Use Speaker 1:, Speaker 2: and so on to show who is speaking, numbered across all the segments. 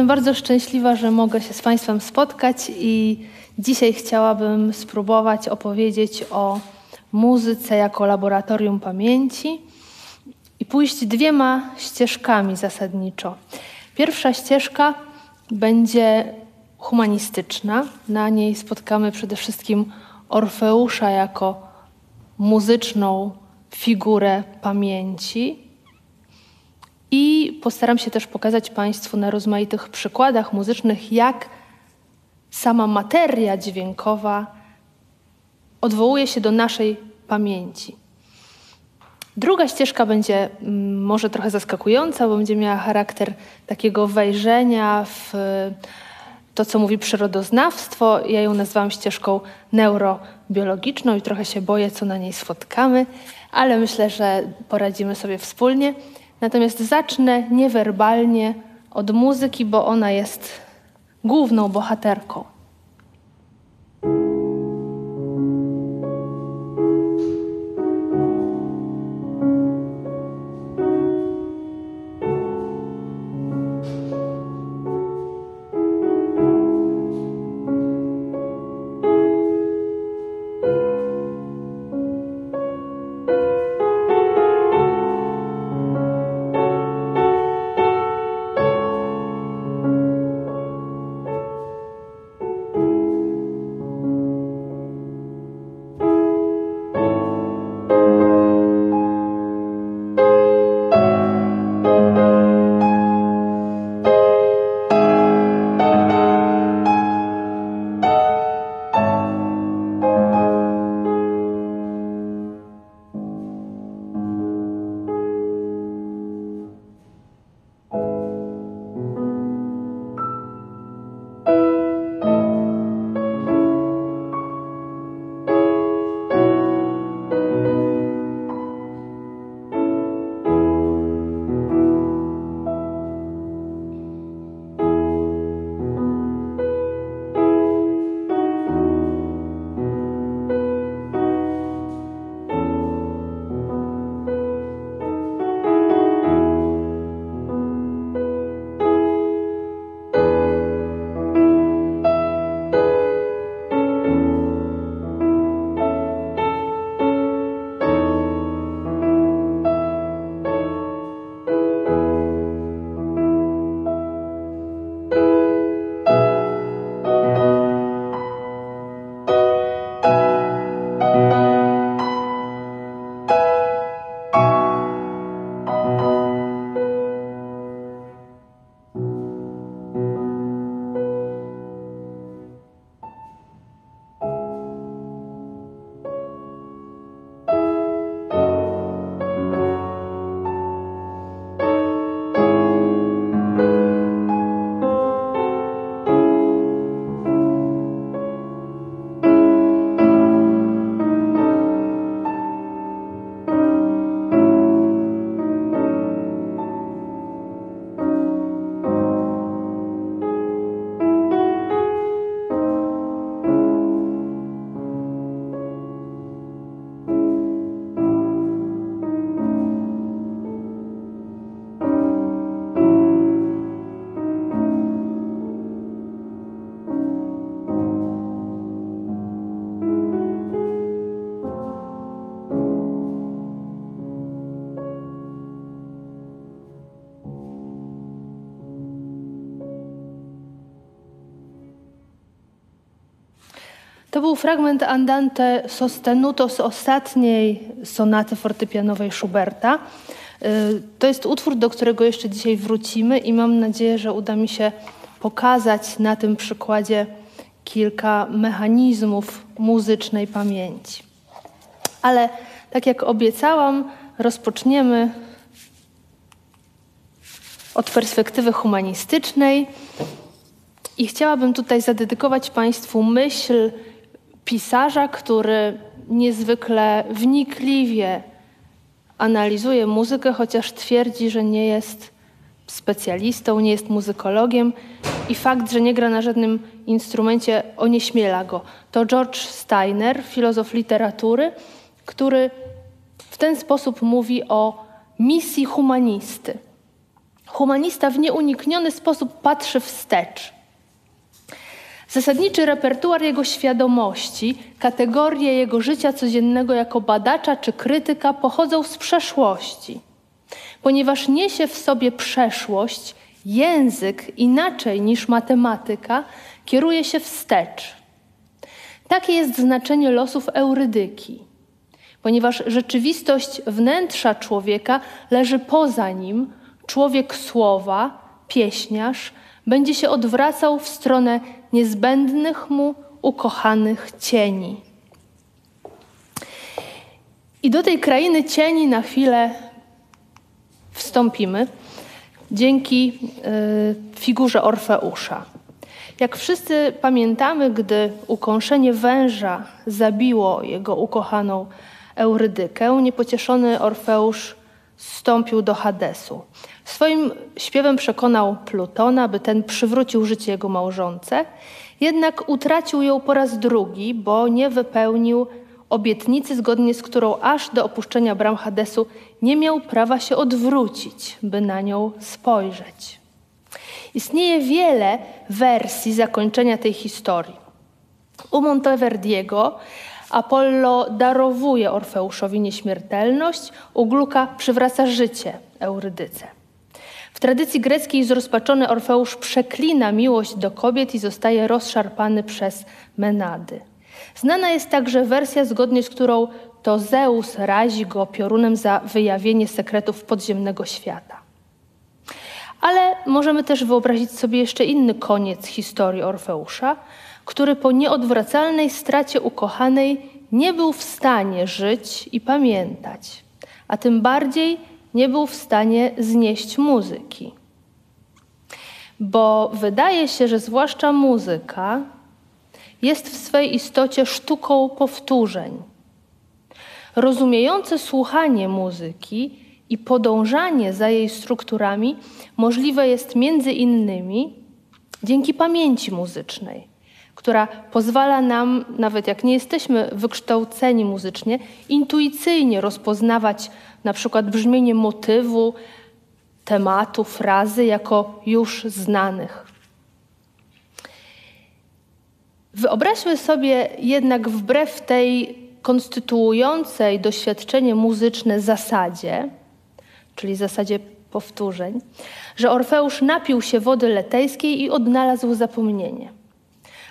Speaker 1: Jestem bardzo szczęśliwa, że mogę się z Państwem spotkać i dzisiaj chciałabym spróbować opowiedzieć o muzyce jako laboratorium pamięci i pójść dwiema ścieżkami zasadniczo. Pierwsza ścieżka będzie humanistyczna. Na niej spotkamy przede wszystkim Orfeusza jako muzyczną figurę pamięci. I postaram się też pokazać Państwu na rozmaitych przykładach muzycznych, jak sama materia dźwiękowa odwołuje się do naszej pamięci. Druga ścieżka będzie mm, może trochę zaskakująca, bo będzie miała charakter takiego wejrzenia w to, co mówi przyrodoznawstwo. Ja ją nazwałam ścieżką neurobiologiczną i trochę się boję, co na niej spotkamy, ale myślę, że poradzimy sobie wspólnie. Natomiast zacznę niewerbalnie od muzyki, bo ona jest główną bohaterką. To był fragment Andante sostenuto z ostatniej sonaty fortepianowej Schuberta. Y, to jest utwór, do którego jeszcze dzisiaj wrócimy i mam nadzieję, że uda mi się pokazać na tym przykładzie kilka mechanizmów muzycznej pamięci. Ale tak jak obiecałam, rozpoczniemy od perspektywy humanistycznej i chciałabym tutaj zadedykować Państwu myśl pisarza, który niezwykle wnikliwie analizuje muzykę, chociaż twierdzi, że nie jest specjalistą, nie jest muzykologiem i fakt, że nie gra na żadnym instrumencie onieśmiela go. To George Steiner, filozof literatury, który w ten sposób mówi o misji humanisty. humanista w nieunikniony sposób patrzy wstecz. Zasadniczy repertuar jego świadomości, kategorie jego życia codziennego jako badacza czy krytyka pochodzą z przeszłości. Ponieważ niesie w sobie przeszłość, język inaczej niż matematyka kieruje się wstecz. Takie jest znaczenie losów Eurydyki, ponieważ rzeczywistość wnętrza człowieka leży poza nim, człowiek słowa, pieśniarz, będzie się odwracał w stronę niezbędnych mu ukochanych cieni. I do tej krainy cieni na chwilę wstąpimy dzięki y, figurze Orfeusza. Jak wszyscy pamiętamy, gdy ukąszenie węża zabiło jego ukochaną Eurydykę, niepocieszony Orfeusz zstąpił do Hadesu. Swoim śpiewem przekonał Plutona, by ten przywrócił życie jego małżonce, jednak utracił ją po raz drugi, bo nie wypełnił obietnicy, zgodnie z którą aż do opuszczenia bram Hadesu nie miał prawa się odwrócić, by na nią spojrzeć. Istnieje wiele wersji zakończenia tej historii. U Monteverdiego Apollo darowuje Orfeuszowi nieśmiertelność, u Gluka przywraca życie Eurydyce. W tradycji greckiej zrozpaczony Orfeusz przeklina miłość do kobiet i zostaje rozszarpany przez Menady. Znana jest także wersja, zgodnie z którą to Zeus razi go piorunem za wyjawienie sekretów podziemnego świata. Ale możemy też wyobrazić sobie jeszcze inny koniec historii Orfeusza, który po nieodwracalnej stracie ukochanej nie był w stanie żyć i pamiętać, a tym bardziej nie był w stanie znieść muzyki. Bo wydaje się, że zwłaszcza muzyka jest w swej istocie sztuką powtórzeń. Rozumiejące słuchanie muzyki i podążanie za jej strukturami możliwe jest między innymi dzięki pamięci muzycznej, która pozwala nam, nawet jak nie jesteśmy wykształceni muzycznie, intuicyjnie rozpoznawać na przykład brzmienie motywu, tematu, frazy jako już znanych. Wyobraźmy sobie jednak wbrew tej konstytuującej doświadczenie muzyczne zasadzie, czyli zasadzie powtórzeń, że Orfeusz napił się wody letejskiej i odnalazł zapomnienie.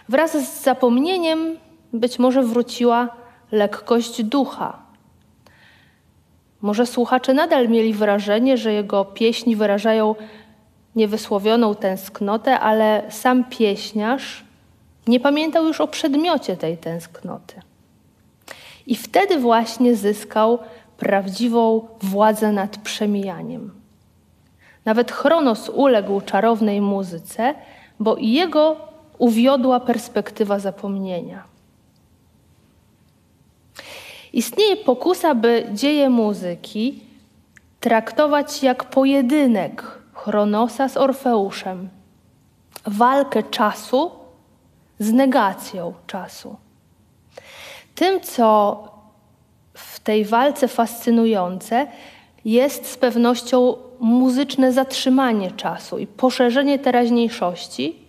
Speaker 1: Wraz z zapomnieniem być może wróciła lekkość ducha. Może słuchacze nadal mieli wrażenie, że jego pieśni wyrażają niewysłowioną tęsknotę, ale sam pieśniarz nie pamiętał już o przedmiocie tej tęsknoty. I wtedy właśnie zyskał prawdziwą władzę nad przemijaniem. Nawet Chronos uległ czarownej muzyce, bo i jego uwiodła perspektywa zapomnienia. Istnieje pokusa, by dzieje muzyki traktować jak pojedynek Chronosa z Orfeuszem, walkę czasu z negacją czasu. Tym, co w tej walce fascynujące, jest z pewnością muzyczne zatrzymanie czasu i poszerzenie teraźniejszości,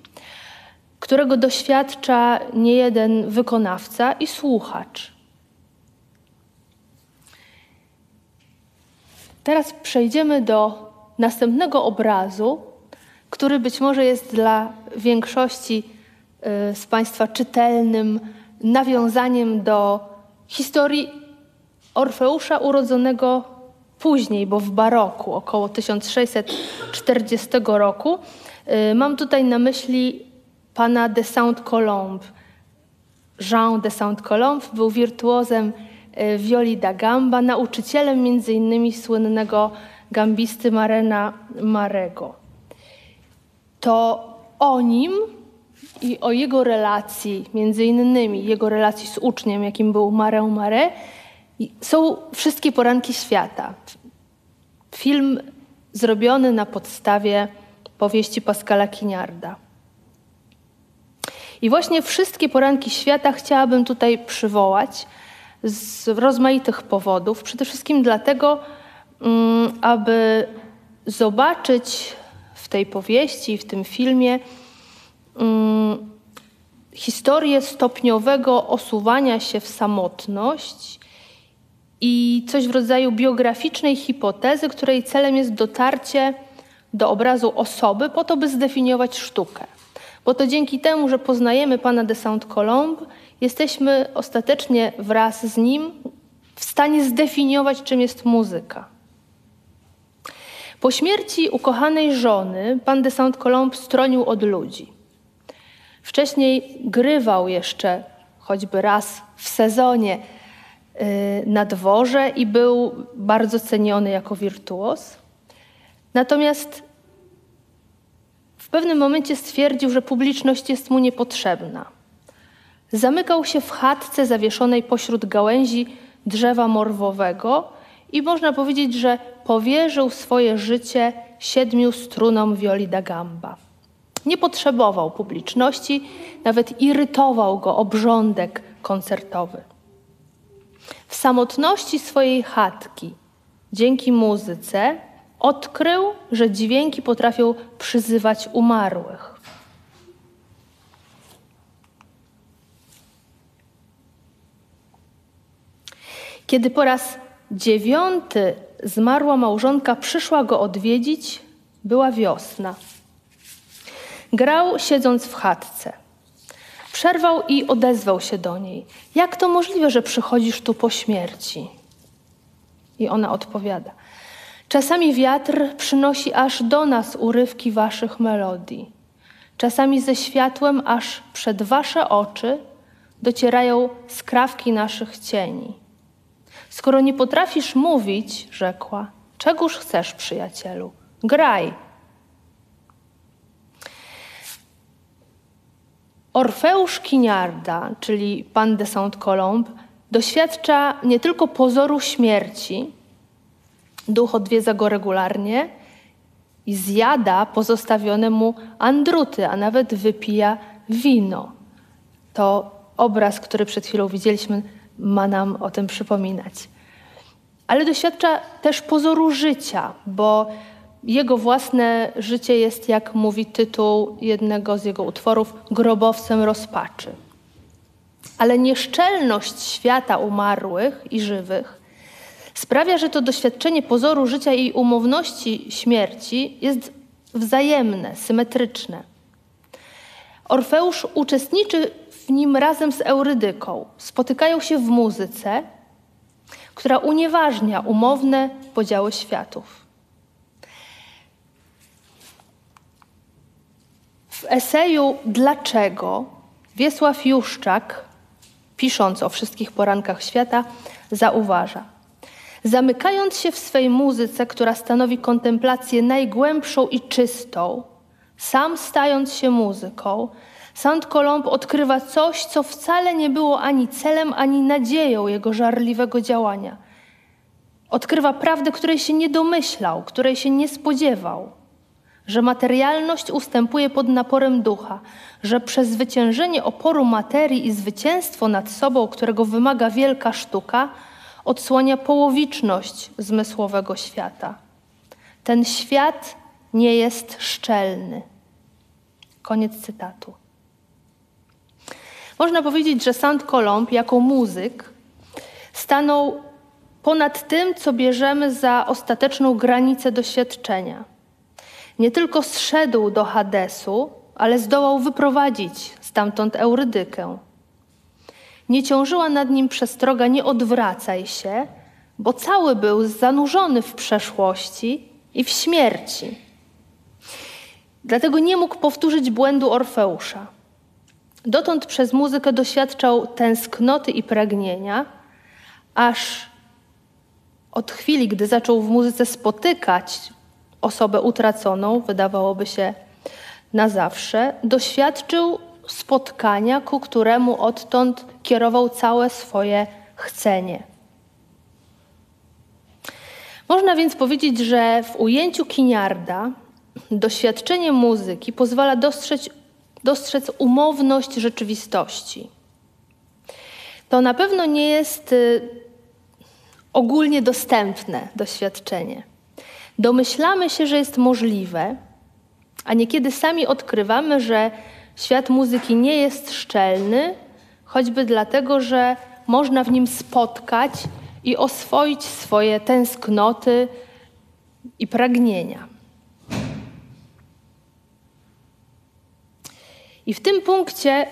Speaker 1: którego doświadcza niejeden wykonawca i słuchacz. Teraz przejdziemy do następnego obrazu, który być może jest dla większości y, z Państwa czytelnym nawiązaniem do historii Orfeusza urodzonego później, bo w baroku, około 1640 roku. Y, mam tutaj na myśli pana de Saint-Colombe. Jean de Saint-Colombe był wirtuozem y, violi da gamba, nauczycielem między innymi słynnego gambisty Marena Marego. To o nim i o jego relacji, między innymi jego relacji z uczniem, jakim był Marę Mare, są wszystkie poranki świata. Film zrobiony na podstawie powieści Pascala Kiniarda. I właśnie wszystkie poranki świata chciałabym tutaj przywołać z rozmaitych powodów. Przede wszystkim dlatego, mm, aby zobaczyć w tej powieści, w tym filmie um, historię stopniowego osuwania się w samotność i coś w rodzaju biograficznej hipotezy, której celem jest dotarcie do obrazu osoby po to, by zdefiniować sztukę. Bo to dzięki temu, że poznajemy pana de Saint-Colombe, jesteśmy ostatecznie wraz z nim w stanie zdefiniować, czym jest muzyka. Po śmierci ukochanej żony pan de Saint-Colombe stronił od ludzi. Wcześniej grywał jeszcze choćby raz w sezonie y, na dworze i był bardzo ceniony jako wirtuos. Natomiast pewnym momencie stwierdził, że publiczność jest mu niepotrzebna. Zamykał się w chatce zawieszonej pośród gałęzi drzewa morwowego i można powiedzieć, że powierzył swoje życie siedmiu strunom violi da gamba. Nie potrzebował publiczności, nawet irytował go obrządek koncertowy. W samotności swojej chatki, dzięki muzyce, odkrył, że dźwięki potrafią przyzywać umarłych. Kiedy po raz dziewiąty zmarła małżonka przyszła go odwiedzić, była wiosna. Grał siedząc w chatce. Przerwał i odezwał się do niej: Jak to możliwe, że przychodzisz tu po śmierci? I ona odpowiada: Czasami wiatr przynosi aż do nas urywki waszych melodii. Czasami ze światłem aż przed wasze oczy docierają skrawki naszych cieni. Skoro nie potrafisz mówić, rzekła, czegóż chcesz, przyjacielu? Graj. Orfeusz Kiniarda, czyli pan de Saint-Colombe, doświadcza nie tylko pozoru śmierci, duch odwiedza go regularnie i zjada pozostawione mu andruty, a nawet wypija wino. To obraz, który przed chwilą widzieliśmy, ma nam o tym przypominać. Ale doświadcza też pozoru życia, bo jego własne życie jest, jak mówi tytuł jednego z jego utworów, grobowcem rozpaczy. Ale nieszczelność świata umarłych i żywych sprawia, że to doświadczenie pozoru życia i umowności śmierci jest wzajemne, symetryczne. Orfeusz uczestniczy w nim razem z Eurydyką. Spotykają się w muzyce, która unieważnia umowne podziały światów. W eseju Dlaczego Wiesław Juszczak, pisząc o wszystkich porankach świata, zauważa. Zamykając się w swej muzyce, która stanowi kontemplację najgłębszą i czystą, sam stając się muzyką, Saint Colomb odkrywa coś, co wcale nie było ani celem, ani nadzieją jego żarliwego działania. Odkrywa prawdę, której się nie domyślał, której się nie spodziewał, że materialność ustępuje pod naporem ducha, że przezwyciężenie oporu materii i zwycięstwo nad sobą, którego wymaga wielka sztuka, odsłania połowiczność zmysłowego świata. Ten świat nie jest szczelny. Koniec cytatu. Można powiedzieć, że Saint Colomb jako muzyk stanął ponad tym, co bierzemy za ostateczną granicę doświadczenia. Nie tylko zszedł do Hadesu, ale zdołał wyprowadzić stamtąd Eurydykę. Nie ciążyła nad nim przestroga nie odwracaj się, bo cały był zanurzony w przeszłości i w śmierci. Dlatego nie mógł powtórzyć błędu Orfeusza. Dotąd przez muzykę doświadczał tęsknoty i pragnienia, aż od chwili, gdy zaczął w muzyce spotykać osobę utraconą, wydawałoby się na zawsze, doświadczył spotkania, ku któremu odtąd kierował całe swoje chcenie. Można więc powiedzieć, że w ujęciu Kiniarda doświadczenie muzyki pozwala dostrzec dostrzec umowność rzeczywistości. To na pewno nie jest y, ogólnie dostępne doświadczenie. Domyślamy się, że jest możliwe, a niekiedy sami odkrywamy, że świat muzyki nie jest szczelny, choćby dlatego, że można w nim spotkać i oswoić swoje tęsknoty i pragnienia. I w tym punkcie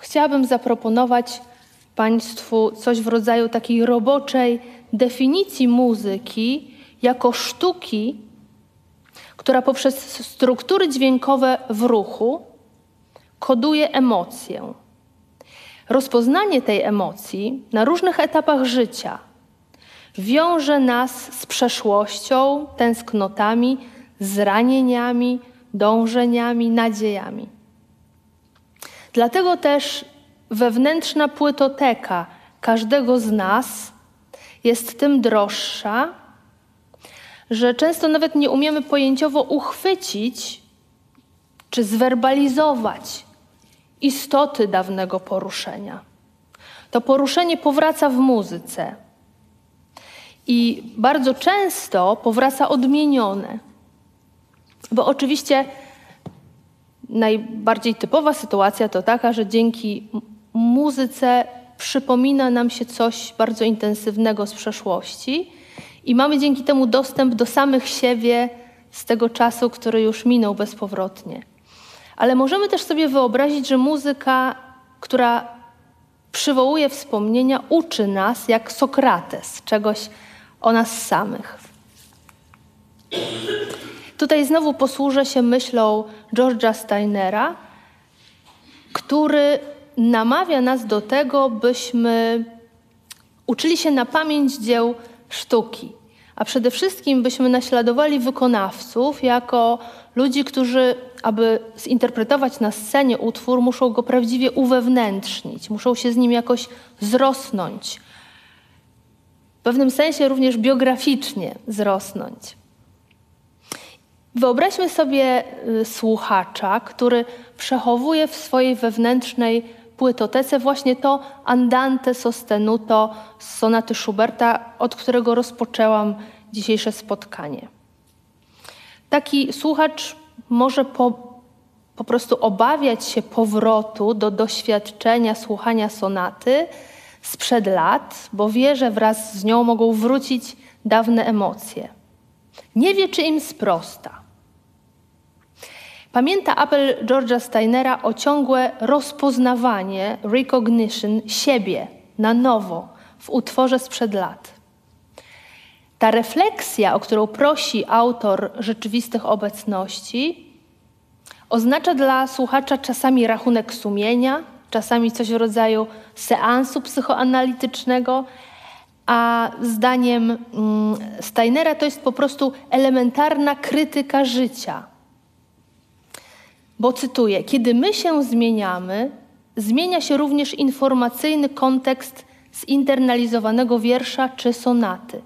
Speaker 1: chciałabym zaproponować Państwu coś w rodzaju takiej roboczej definicji muzyki jako sztuki, która poprzez struktury dźwiękowe w ruchu koduje emocję. Rozpoznanie tej emocji na różnych etapach życia wiąże nas z przeszłością, tęsknotami, zranieniami, dążeniami, nadziejami. Dlatego też wewnętrzna płytoteka każdego z nas jest tym droższa, że często nawet nie umiemy pojęciowo uchwycić czy zwerbalizować istoty dawnego poruszenia. To poruszenie powraca w muzyce i bardzo często powraca odmienione. Bo oczywiście najbardziej typowa sytuacja to taka, że dzięki muzyce przypomina nam się coś bardzo intensywnego z przeszłości i mamy dzięki temu dostęp do samych siebie z tego czasu, który już minął bezpowrotnie. Ale możemy też sobie wyobrazić, że muzyka, która przywołuje wspomnienia, uczy nas jak Sokrates czegoś o nas samych. Tutaj znowu posłużę się myślą George'a Steinera, który namawia nas do tego, byśmy uczyli się na pamięć dzieł sztuki, a przede wszystkim byśmy naśladowali wykonawców jako ludzi, którzy, aby zinterpretować na scenie utwór, muszą go prawdziwie uwewnętrznić, muszą się z nim jakoś zrosnąć. W pewnym sensie również biograficznie zrosnąć. Wyobraźmy sobie y, słuchacza, który przechowuje w swojej wewnętrznej płytotece właśnie to andante sostenuto z sonaty Schuberta, od którego rozpoczęłam dzisiejsze spotkanie. Taki słuchacz może po, po prostu obawiać się powrotu do doświadczenia słuchania sonaty sprzed lat, bo wie, że wraz z nią mogą wrócić dawne emocje. Nie wie, czy im sprosta. Pamięta apel George'a Steinera o ciągłe rozpoznawanie, recognition siebie na nowo w utworze sprzed lat. Ta refleksja, o którą prosi autor rzeczywistych obecności, oznacza dla słuchacza czasami rachunek sumienia, czasami coś w rodzaju seansu psychoanalitycznego, a zdaniem mm, Steinera to jest po prostu elementarna krytyka życia bo cytuję: Kiedy my się zmieniamy, zmienia się również informacyjny kontekst zinternalizowanego wiersza czy sonaty.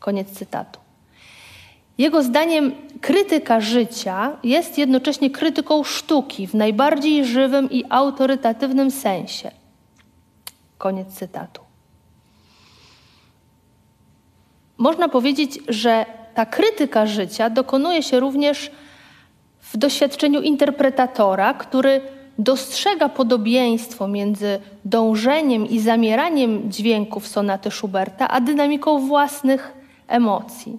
Speaker 1: Koniec cytatu. Jego zdaniem krytyka życia jest jednocześnie krytyką sztuki w najbardziej żywym i autorytatywnym sensie. Koniec cytatu. Można powiedzieć, że ta krytyka życia dokonuje się również w doświadczeniu interpretatora, który dostrzega podobieństwo między dążeniem i zamieraniem dźwięków sonaty Schuberta, a dynamiką własnych emocji.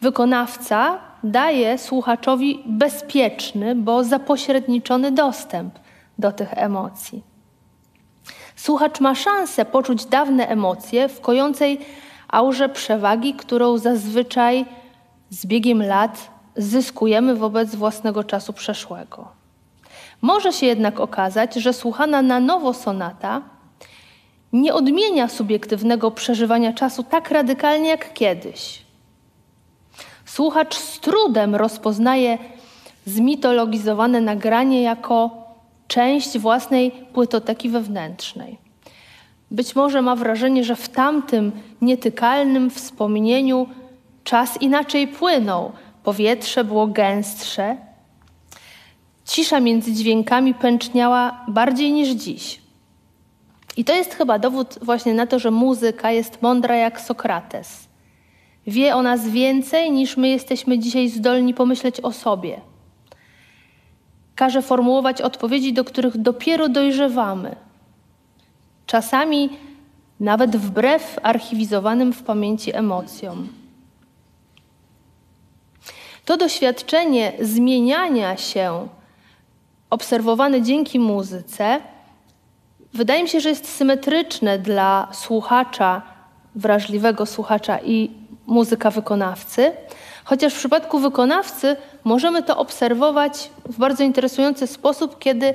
Speaker 1: Wykonawca daje słuchaczowi bezpieczny, bo zapośredniczony dostęp do tych emocji. Słuchacz ma szansę poczuć dawne emocje w kojącej aurze przewagi, którą zazwyczaj z biegiem lat zyskujemy wobec własnego czasu przeszłego. Może się jednak okazać, że słuchana na nowo sonata nie odmienia subiektywnego przeżywania czasu tak radykalnie jak kiedyś. Słuchacz z trudem rozpoznaje zmitologizowane nagranie jako część własnej płytoteki wewnętrznej. Być może ma wrażenie, że w tamtym nietykalnym wspomnieniu czas inaczej płynął, Powietrze było gęstsze. Cisza między dźwiękami pęczniała bardziej niż dziś. I to jest chyba dowód właśnie na to, że muzyka jest mądra jak Sokrates. Wie o nas więcej, niż my jesteśmy dzisiaj zdolni pomyśleć o sobie. Każe formułować odpowiedzi, do których dopiero dojrzewamy. Czasami nawet wbrew archiwizowanym w pamięci emocjom. To doświadczenie zmieniania się, obserwowane dzięki muzyce, wydaje mi się, że jest symetryczne dla słuchacza, wrażliwego słuchacza i muzyka wykonawcy, chociaż w przypadku wykonawcy możemy to obserwować w bardzo interesujący sposób, kiedy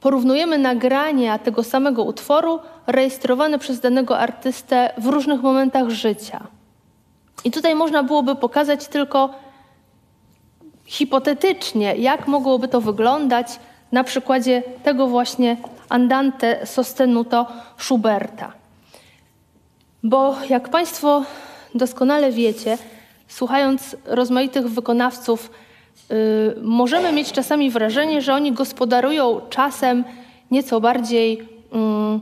Speaker 1: porównujemy nagrania tego samego utworu rejestrowane przez danego artystę w różnych momentach życia. I tutaj można byłoby pokazać tylko hipotetycznie, jak mogłoby to wyglądać na przykładzie tego właśnie Andante sostenuto Schuberta. Bo jak Państwo doskonale wiecie, słuchając rozmaitych wykonawców, yy, możemy mieć czasami wrażenie, że oni gospodarują czasem nieco bardziej yy,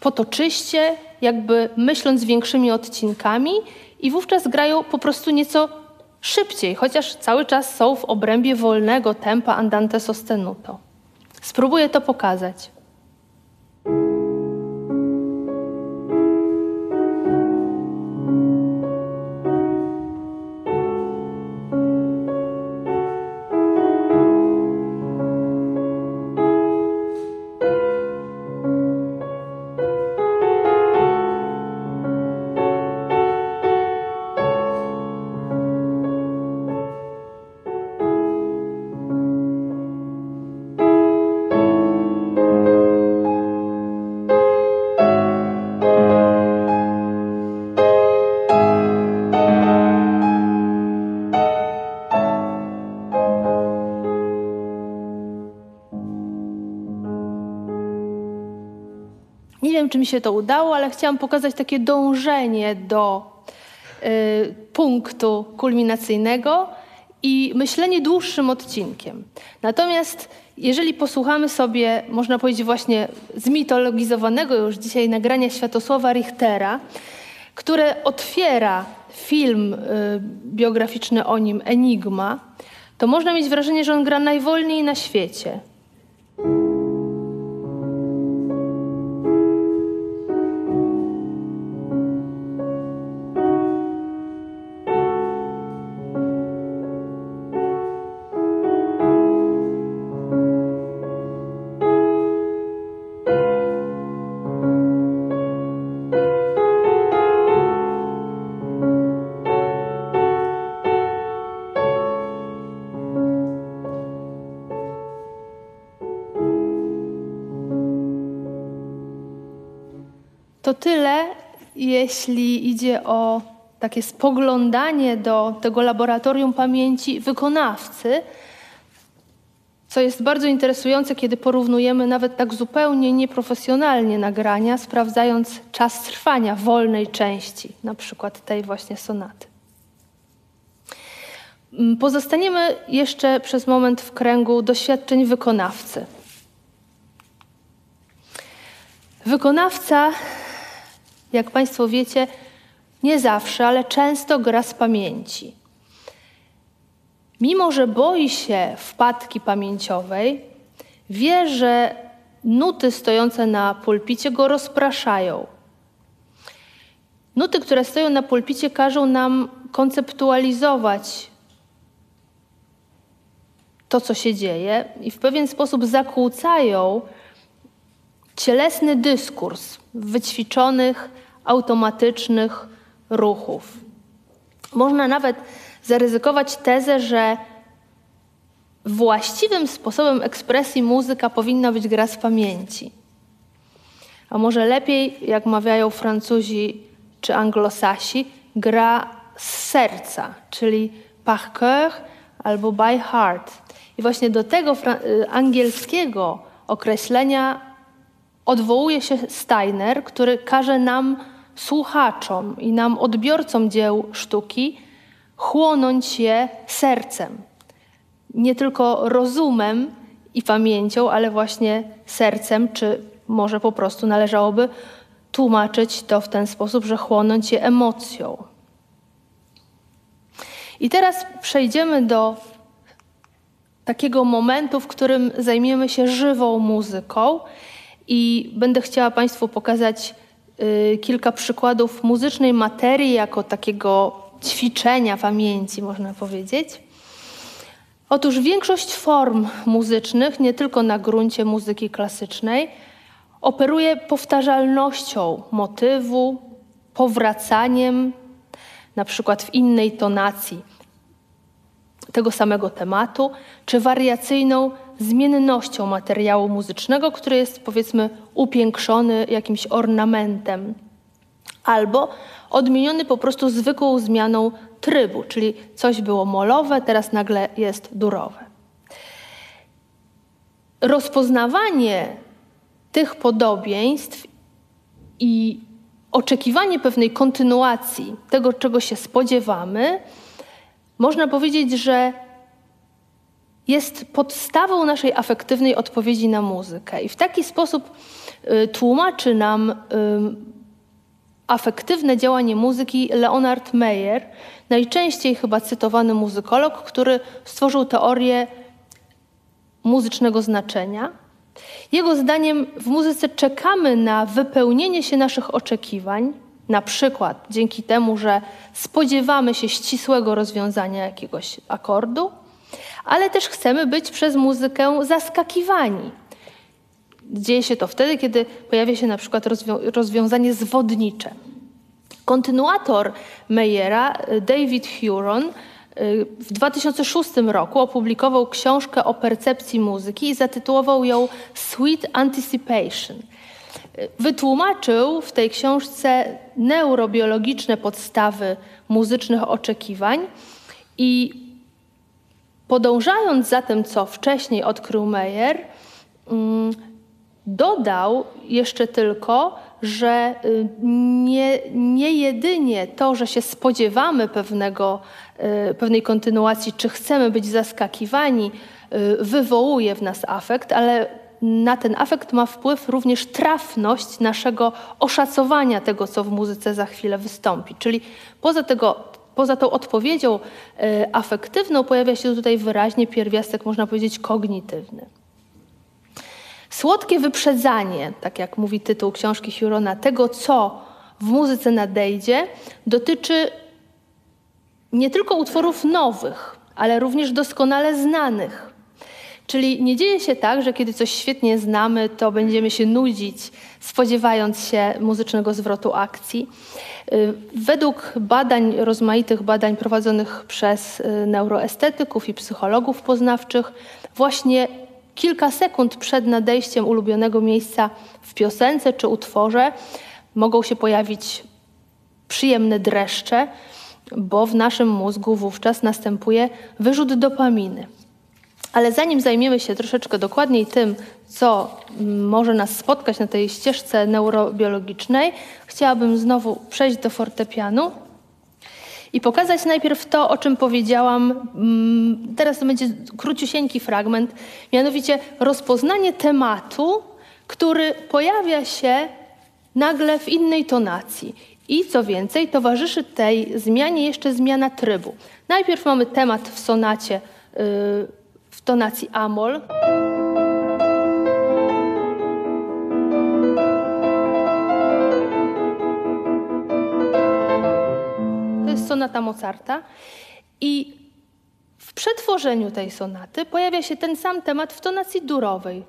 Speaker 1: potoczyście, jakby myśląc większymi odcinkami i wówczas grają po prostu nieco szybciej, chociaż cały czas są w obrębie wolnego tempa andante sostenuto. Spróbuję to pokazać. Mi się to udało, ale chciałam pokazać takie dążenie do y, punktu kulminacyjnego i myślenie dłuższym odcinkiem. Natomiast jeżeli posłuchamy sobie, można powiedzieć właśnie zmitologizowanego już dzisiaj nagrania Światosława Richtera, które otwiera film y, biograficzny o nim Enigma, to można mieć wrażenie, że on gra najwolniej na świecie. Tyle, jeśli idzie o takie spoglądanie do tego laboratorium pamięci wykonawcy, co jest bardzo interesujące, kiedy porównujemy nawet tak zupełnie nieprofesjonalnie nagrania, sprawdzając czas trwania wolnej części, na przykład tej właśnie sonaty. Mm, pozostaniemy jeszcze przez moment w kręgu doświadczeń wykonawcy. Wykonawca jak Państwo wiecie, nie zawsze, ale często gra z pamięci. Mimo, że boi się wpadki pamięciowej, wie, że nuty stojące na pulpicie go rozpraszają. Nuty, które stoją na pulpicie, każą nam konceptualizować to, co się dzieje, i w pewien sposób zakłócają cielesny dyskurs wyćwiczonych, automatycznych ruchów. Można nawet zaryzykować tezę, że właściwym sposobem ekspresji muzyka powinna być gra z pamięci. A może lepiej, jak mawiają Francuzi czy Anglosasi, gra z serca, czyli par cœur albo by heart. I właśnie do tego y, angielskiego określenia odwołuje się Steiner, który każe nam słuchaczom i nam odbiorcom dzieł sztuki chłonąć je sercem. Nie tylko rozumem i pamięcią, ale właśnie sercem, czy może po prostu należałoby tłumaczyć to w ten sposób, że chłonąć je emocją. I teraz przejdziemy do takiego momentu, w którym zajmiemy się żywą muzyką i będę chciała Państwu pokazać y, kilka przykładów muzycznej materii jako takiego ćwiczenia pamięci, można powiedzieć. Otóż większość form muzycznych, nie tylko na gruncie muzyki klasycznej, operuje powtarzalnością motywu, powracaniem, na przykład w innej tonacji tego samego tematu, czy wariacyjną zmiennością materiału muzycznego, który jest powiedzmy upiększony jakimś ornamentem, albo odmieniony po prostu zwykłą zmianą trybu, czyli coś było molowe, teraz nagle jest durowe. Rozpoznawanie tych podobieństw i oczekiwanie pewnej kontynuacji tego, czego się spodziewamy, można powiedzieć, że jest podstawą naszej afektywnej odpowiedzi na muzykę. I w taki sposób y, tłumaczy nam y, afektywne działanie muzyki Leonard Meyer, najczęściej chyba cytowany muzykolog, który stworzył teorię muzycznego znaczenia. Jego zdaniem w muzyce czekamy na wypełnienie się naszych oczekiwań, na przykład dzięki temu, że spodziewamy się ścisłego rozwiązania jakiegoś akordu, ale też chcemy być przez muzykę zaskakiwani. Dzieje się to wtedy, kiedy pojawia się na przykład rozwią rozwiązanie zwodnicze. Kontynuator Meyera, David Huron, w 2006 roku opublikował książkę o percepcji muzyki i zatytułował ją Sweet Anticipation. Wytłumaczył w tej książce neurobiologiczne podstawy muzycznych oczekiwań i podążając za tym, co wcześniej odkrył Meyer, mm, dodał jeszcze tylko, że y, nie, nie jedynie to, że się spodziewamy pewnego, y, pewnej kontynuacji, czy chcemy być zaskakiwani, y, wywołuje w nas afekt, ale na ten afekt ma wpływ również trafność naszego oszacowania tego, co w muzyce za chwilę wystąpi. Czyli poza, tego, poza tą odpowiedzią afektywną pojawia się tutaj wyraźnie pierwiastek, można powiedzieć, kognitywny. Słodkie wyprzedzanie, tak jak mówi tytuł książki Hurona, tego, co w muzyce nadejdzie, dotyczy nie tylko utworów nowych, ale również doskonale znanych. Czyli nie dzieje się tak, że kiedy coś świetnie znamy, to będziemy się nudzić, spodziewając się muzycznego zwrotu akcji. Y, według badań, rozmaitych badań prowadzonych przez y, neuroestetyków i psychologów poznawczych, właśnie kilka sekund przed nadejściem ulubionego miejsca w piosence czy utworze mogą się pojawić przyjemne dreszcze, bo w naszym mózgu wówczas następuje wyrzut dopaminy. Ale zanim zajmiemy się troszeczkę dokładniej tym, co może nas spotkać na tej ścieżce neurobiologicznej, chciałabym znowu przejść do fortepianu i pokazać najpierw to, o czym powiedziałam. Mm, teraz to będzie króciusieńki fragment, mianowicie rozpoznanie tematu, który pojawia się nagle w innej tonacji. I co więcej, towarzyszy tej zmianie jeszcze zmiana trybu. Najpierw mamy temat w sonacie y, w tonacji amol. sonata Mozarta. I w przetworzeniu tej sonaty pojawia się ten sam temat w tonacji durowej.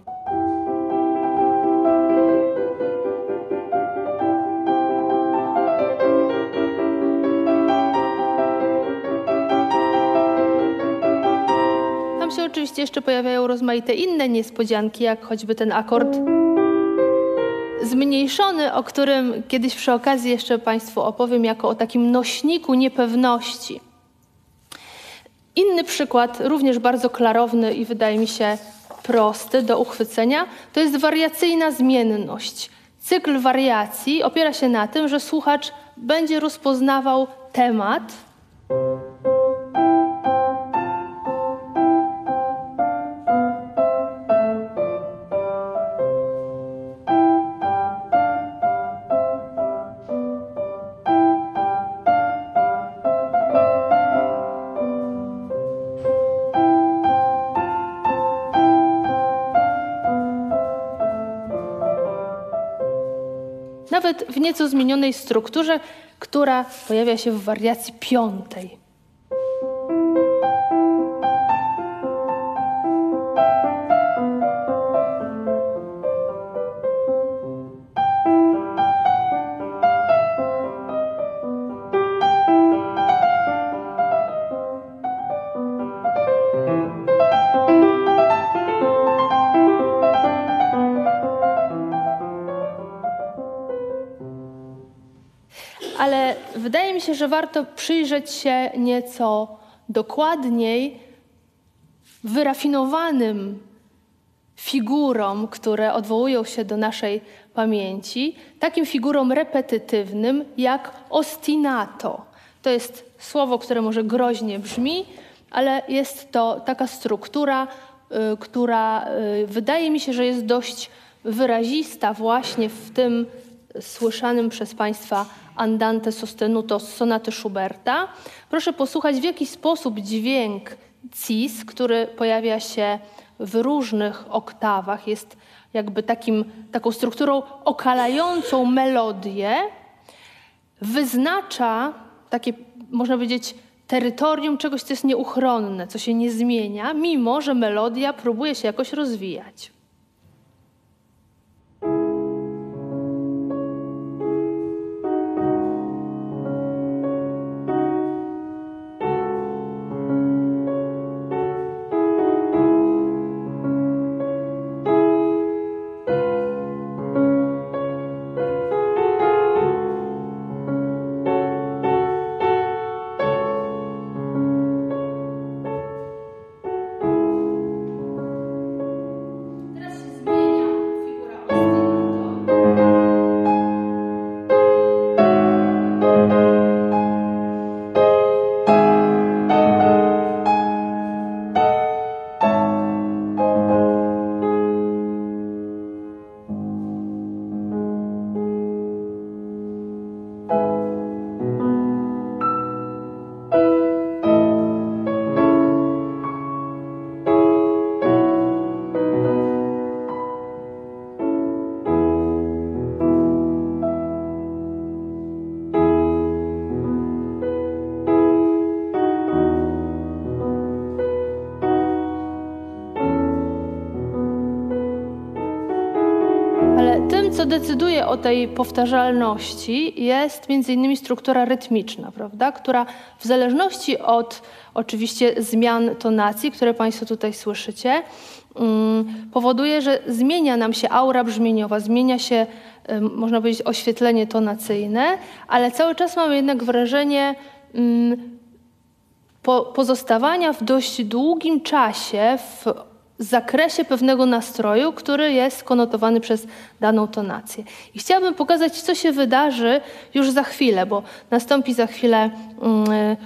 Speaker 1: Oczywiście jeszcze pojawiają rozmaite inne niespodzianki, jak choćby ten akord zmniejszony, o którym kiedyś przy okazji jeszcze Państwu opowiem, jako o takim nośniku niepewności. Inny przykład, również bardzo klarowny i wydaje mi się prosty do uchwycenia, to jest wariacyjna zmienność. Cykl wariacji opiera się na tym, że słuchacz będzie rozpoznawał temat, nawet w nieco zmienionej strukturze, która pojawia się w wariacji piątej. Warto przyjrzeć się nieco dokładniej wyrafinowanym figurom, które odwołują się do naszej pamięci, takim figurom repetytywnym jak ostinato. To jest słowo, które może groźnie brzmi, ale jest to taka struktura, y, która y, wydaje mi się, że jest dość wyrazista właśnie w tym słyszanym przez Państwa Andante sostenuto z sonaty Schuberta. Proszę posłuchać, w jaki sposób dźwięk cis, który pojawia się w różnych oktawach, jest jakby takim, taką strukturą okalającą melodię, wyznacza takie, można powiedzieć, terytorium czegoś, co jest nieuchronne, co się nie zmienia, mimo że melodia próbuje się jakoś rozwijać. Decyduje o tej powtarzalności jest między innymi struktura rytmiczna, prawda? która w zależności od oczywiście zmian tonacji, które Państwo tutaj słyszycie, um, powoduje, że zmienia nam się aura brzmieniowa, zmienia się, można powiedzieć, oświetlenie tonacyjne, ale cały czas mamy jednak wrażenie po, pozostawania w dość długim czasie w zakresie pewnego nastroju, który jest konotowany przez daną tonację. I chciałabym pokazać, co się wydarzy już za chwilę, bo nastąpi za chwilę mm,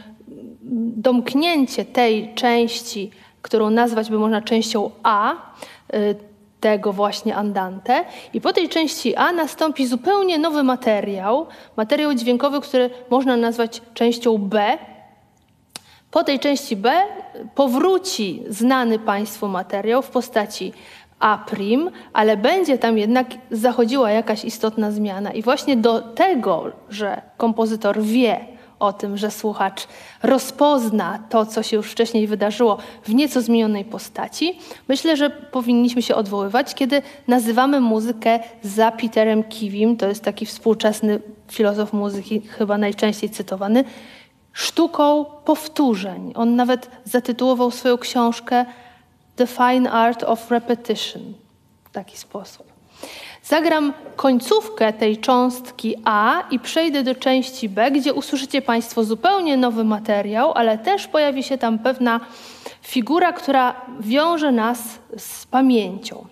Speaker 1: domknięcie tej części, którą nazwać by można częścią A, y, tego właśnie andante. I po tej części A nastąpi zupełnie nowy materiał, materiał dźwiękowy, który można nazwać częścią B, po tej części B powróci znany Państwu materiał w postaci A', ale będzie tam jednak zachodziła jakaś istotna zmiana. I właśnie do tego, że kompozytor wie o tym, że słuchacz rozpozna to, co się już wcześniej wydarzyło w nieco zmienionej postaci, myślę, że powinniśmy się odwoływać, kiedy nazywamy muzykę za Peterem Kiwim, to jest taki współczesny filozof muzyki, chyba najczęściej cytowany, sztuką powtórzeń. On nawet zatytułował swoją książkę The Fine Art of Repetition w taki sposób. Zagram końcówkę tej cząstki A i przejdę do części B, gdzie usłyszycie Państwo zupełnie nowy materiał, ale też pojawi się tam pewna figura, która wiąże nas z pamięcią.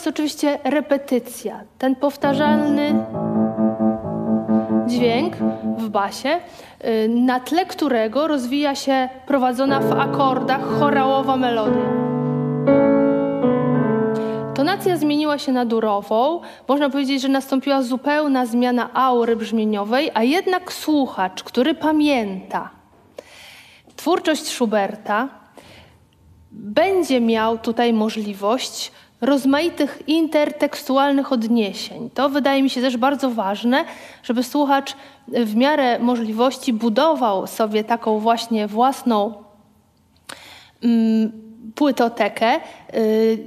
Speaker 1: Jest oczywiście repetycja. Ten powtarzalny dźwięk w basie, y, na tle którego rozwija się prowadzona w akordach chorałowa melodia. Tonacja zmieniła się na durową. Można powiedzieć, że nastąpiła zupełna zmiana aury brzmieniowej, a jednak słuchacz, który pamięta twórczość Schuberta, będzie miał tutaj możliwość rozmaitych intertekstualnych odniesień. To wydaje mi się też bardzo ważne, żeby słuchacz w miarę możliwości budował sobie taką właśnie własną mm, płytotekę y,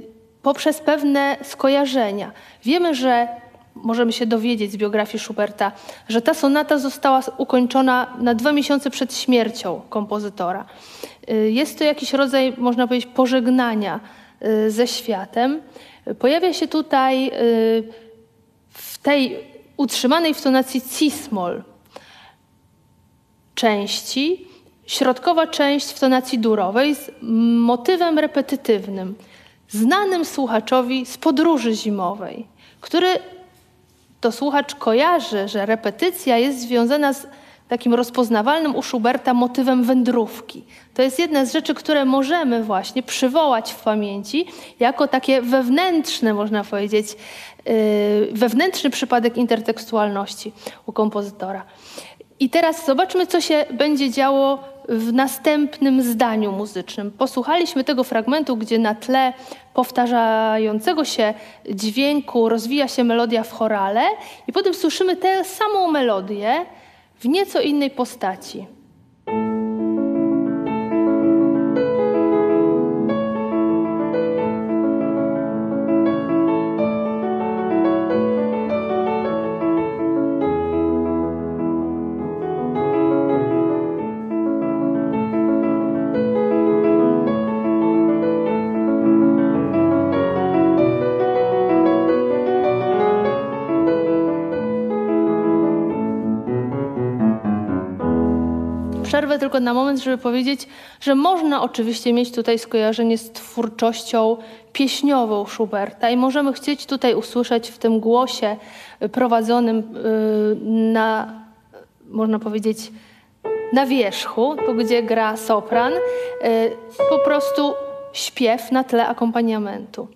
Speaker 1: poprzez pewne skojarzenia. Wiemy, że możemy się dowiedzieć z biografii Schuberta, że ta sonata została ukończona na dwa miesiące przed śmiercią kompozytora. Y, jest to jakiś rodzaj, można powiedzieć, pożegnania ze światem. Pojawia się tutaj y, w tej utrzymanej w tonacji cismol części, środkowa część w tonacji durowej z motywem repetytywnym, znanym słuchaczowi z podróży zimowej, który to słuchacz kojarzy, że repetycja jest związana z takim rozpoznawalnym u Schuberta motywem wędrówki. To jest jedna z rzeczy, które możemy właśnie przywołać w pamięci jako takie wewnętrzne, można powiedzieć, yy, wewnętrzny przypadek intertekstualności u kompozytora. I teraz zobaczmy, co się będzie działo w następnym zdaniu muzycznym. Posłuchaliśmy tego fragmentu, gdzie na tle powtarzającego się dźwięku rozwija się melodia w chorale, i potem słyszymy tę samą melodię w nieco innej postaci. Przerwę tylko na moment, żeby powiedzieć, że można oczywiście mieć tutaj skojarzenie z twórczością pieśniową Schuberta i możemy chcieć tutaj usłyszeć w tym głosie prowadzonym y, na, można powiedzieć, na wierzchu, tu gdzie gra sopran, y, po prostu śpiew na tle akompaniamentu.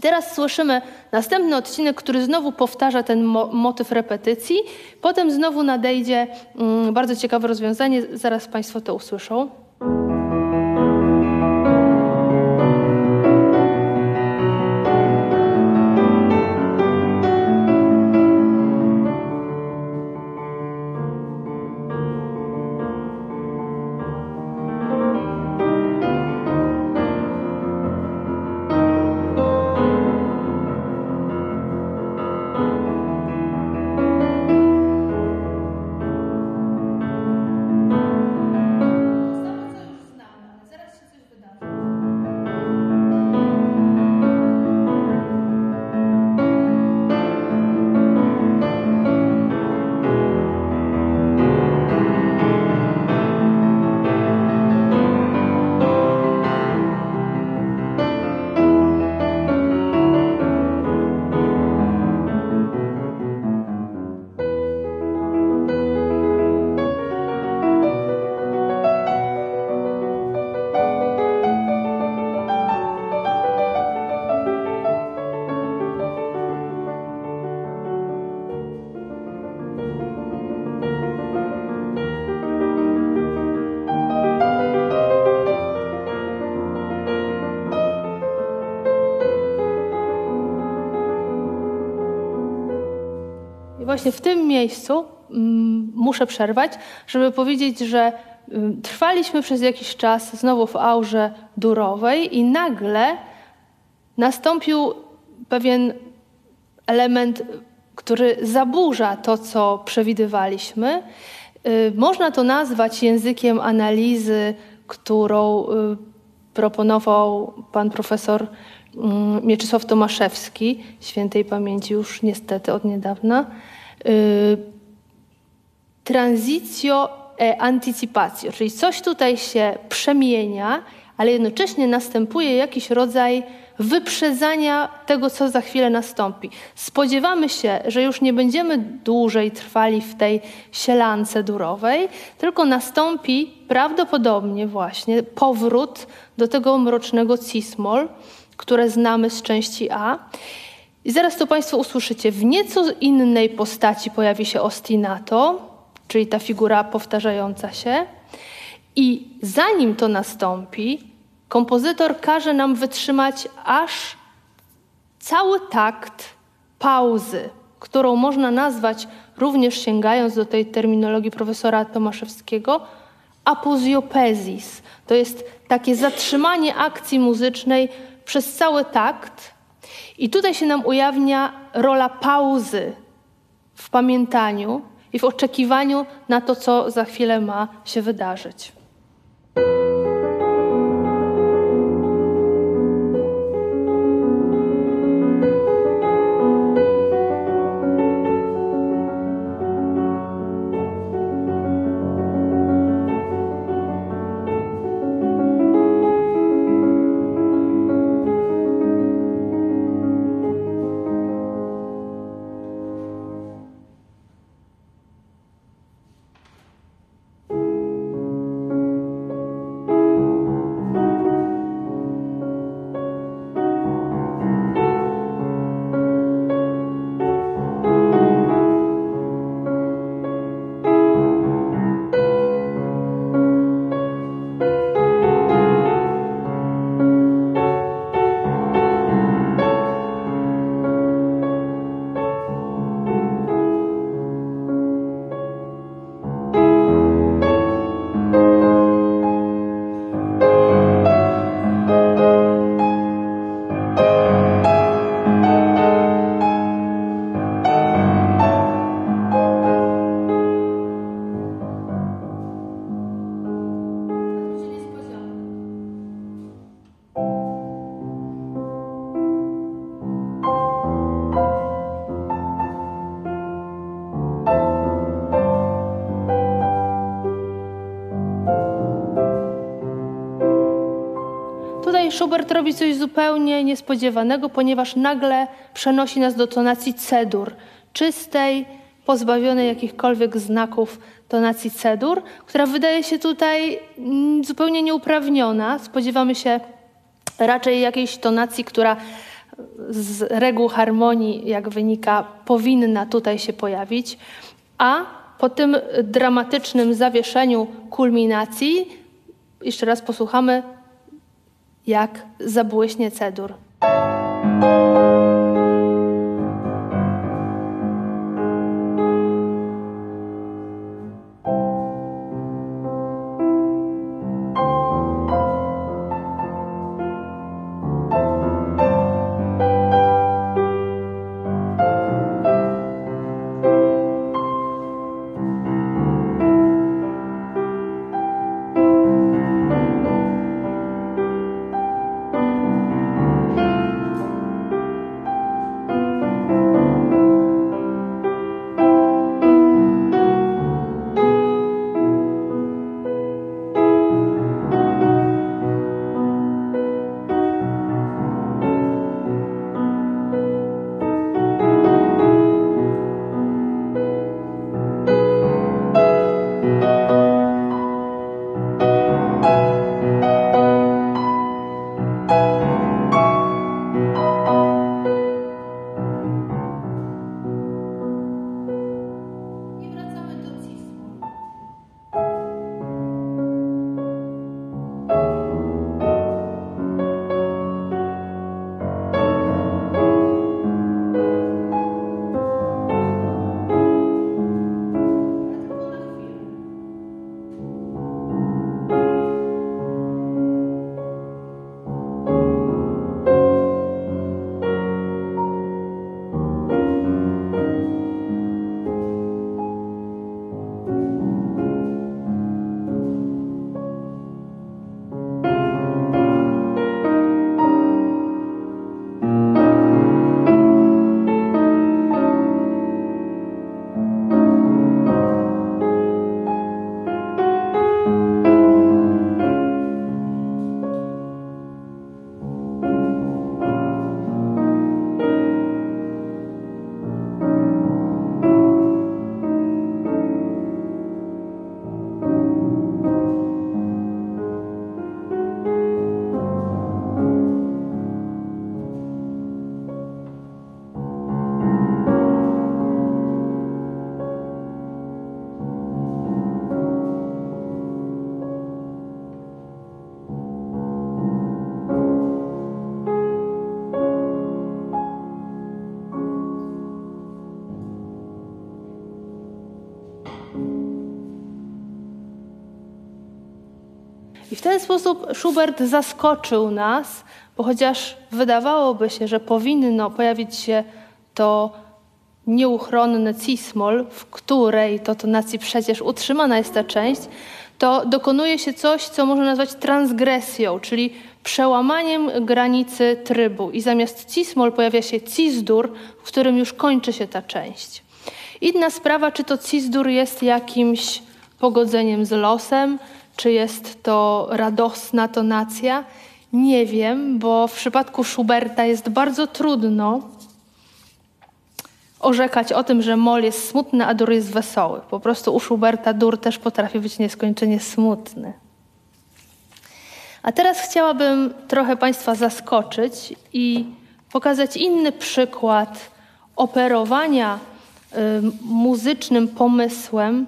Speaker 1: Teraz słyszymy następny odcinek, który znowu powtarza ten mo motyw repetycji. Potem znowu nadejdzie mm, bardzo ciekawe rozwiązanie, zaraz Państwo to usłyszą. Właśnie w tym miejscu mm, muszę przerwać, żeby powiedzieć, że mm, trwaliśmy przez jakiś czas znowu w aurze durowej i nagle nastąpił pewien element, który zaburza to, co przewidywaliśmy. Y, można to nazwać językiem analizy, którą y, proponował pan profesor mm, Mieczysław Tomaszewski, świętej pamięci już niestety od niedawna. Y, transitio e czyli coś tutaj się przemienia, ale jednocześnie następuje jakiś rodzaj wyprzedzania tego, co za chwilę nastąpi. Spodziewamy się, że już nie będziemy dłużej trwali w tej sielance durowej, tylko nastąpi prawdopodobnie właśnie powrót do tego mrocznego cismol, które znamy z części A. I zaraz to Państwo usłyszycie. W nieco innej postaci pojawi się ostinato, czyli ta figura powtarzająca się. I zanim to nastąpi, kompozytor każe nam wytrzymać aż cały takt pauzy, którą można nazwać, również sięgając do tej terminologii profesora Tomaszewskiego, apoziopezis. To jest takie zatrzymanie akcji muzycznej przez cały takt. I tutaj się nam ujawnia rola pauzy w pamiętaniu i w oczekiwaniu na to, co za chwilę ma się wydarzyć. Robi coś zupełnie niespodziewanego, ponieważ nagle przenosi nas do tonacji cedur, czystej, pozbawionej jakichkolwiek znaków tonacji cedur, która wydaje się tutaj mm, zupełnie nieuprawniona. Spodziewamy się raczej jakiejś tonacji, która z reguł harmonii, jak wynika, powinna tutaj się pojawić, a po tym dramatycznym zawieszeniu kulminacji, jeszcze raz posłuchamy jak zabłyśnie cedur. Sposób Schubert zaskoczył nas, bo chociaż wydawałoby się, że powinno pojawić się to nieuchronne cismol, w której to tonacji przecież utrzymana jest ta część, to dokonuje się coś, co można nazwać transgresją, czyli przełamaniem granicy trybu i zamiast cismol pojawia się cisdur, w którym już kończy się ta część. Inna sprawa, czy to cisdur jest jakimś pogodzeniem z losem, czy jest to radosna tonacja. Nie wiem, bo w przypadku Schuberta jest bardzo trudno orzekać o tym, że mol jest smutny, a dur jest wesoły. Po prostu u Schuberta dur też potrafi być nieskończenie smutny. A teraz chciałabym trochę Państwa zaskoczyć i pokazać inny przykład operowania y, muzycznym pomysłem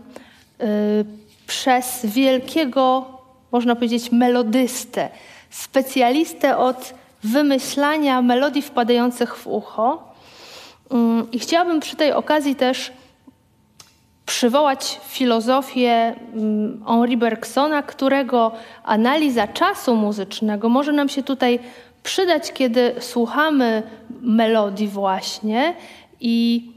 Speaker 1: y, przez wielkiego, można powiedzieć, melodystę, specjalistę od wymyślania melodii wpadających w ucho. Y, I chciałabym przy tej okazji też przywołać filozofię mm, Henri Bergsona, którego analiza czasu muzycznego może nam się tutaj przydać, kiedy słuchamy melodii właśnie i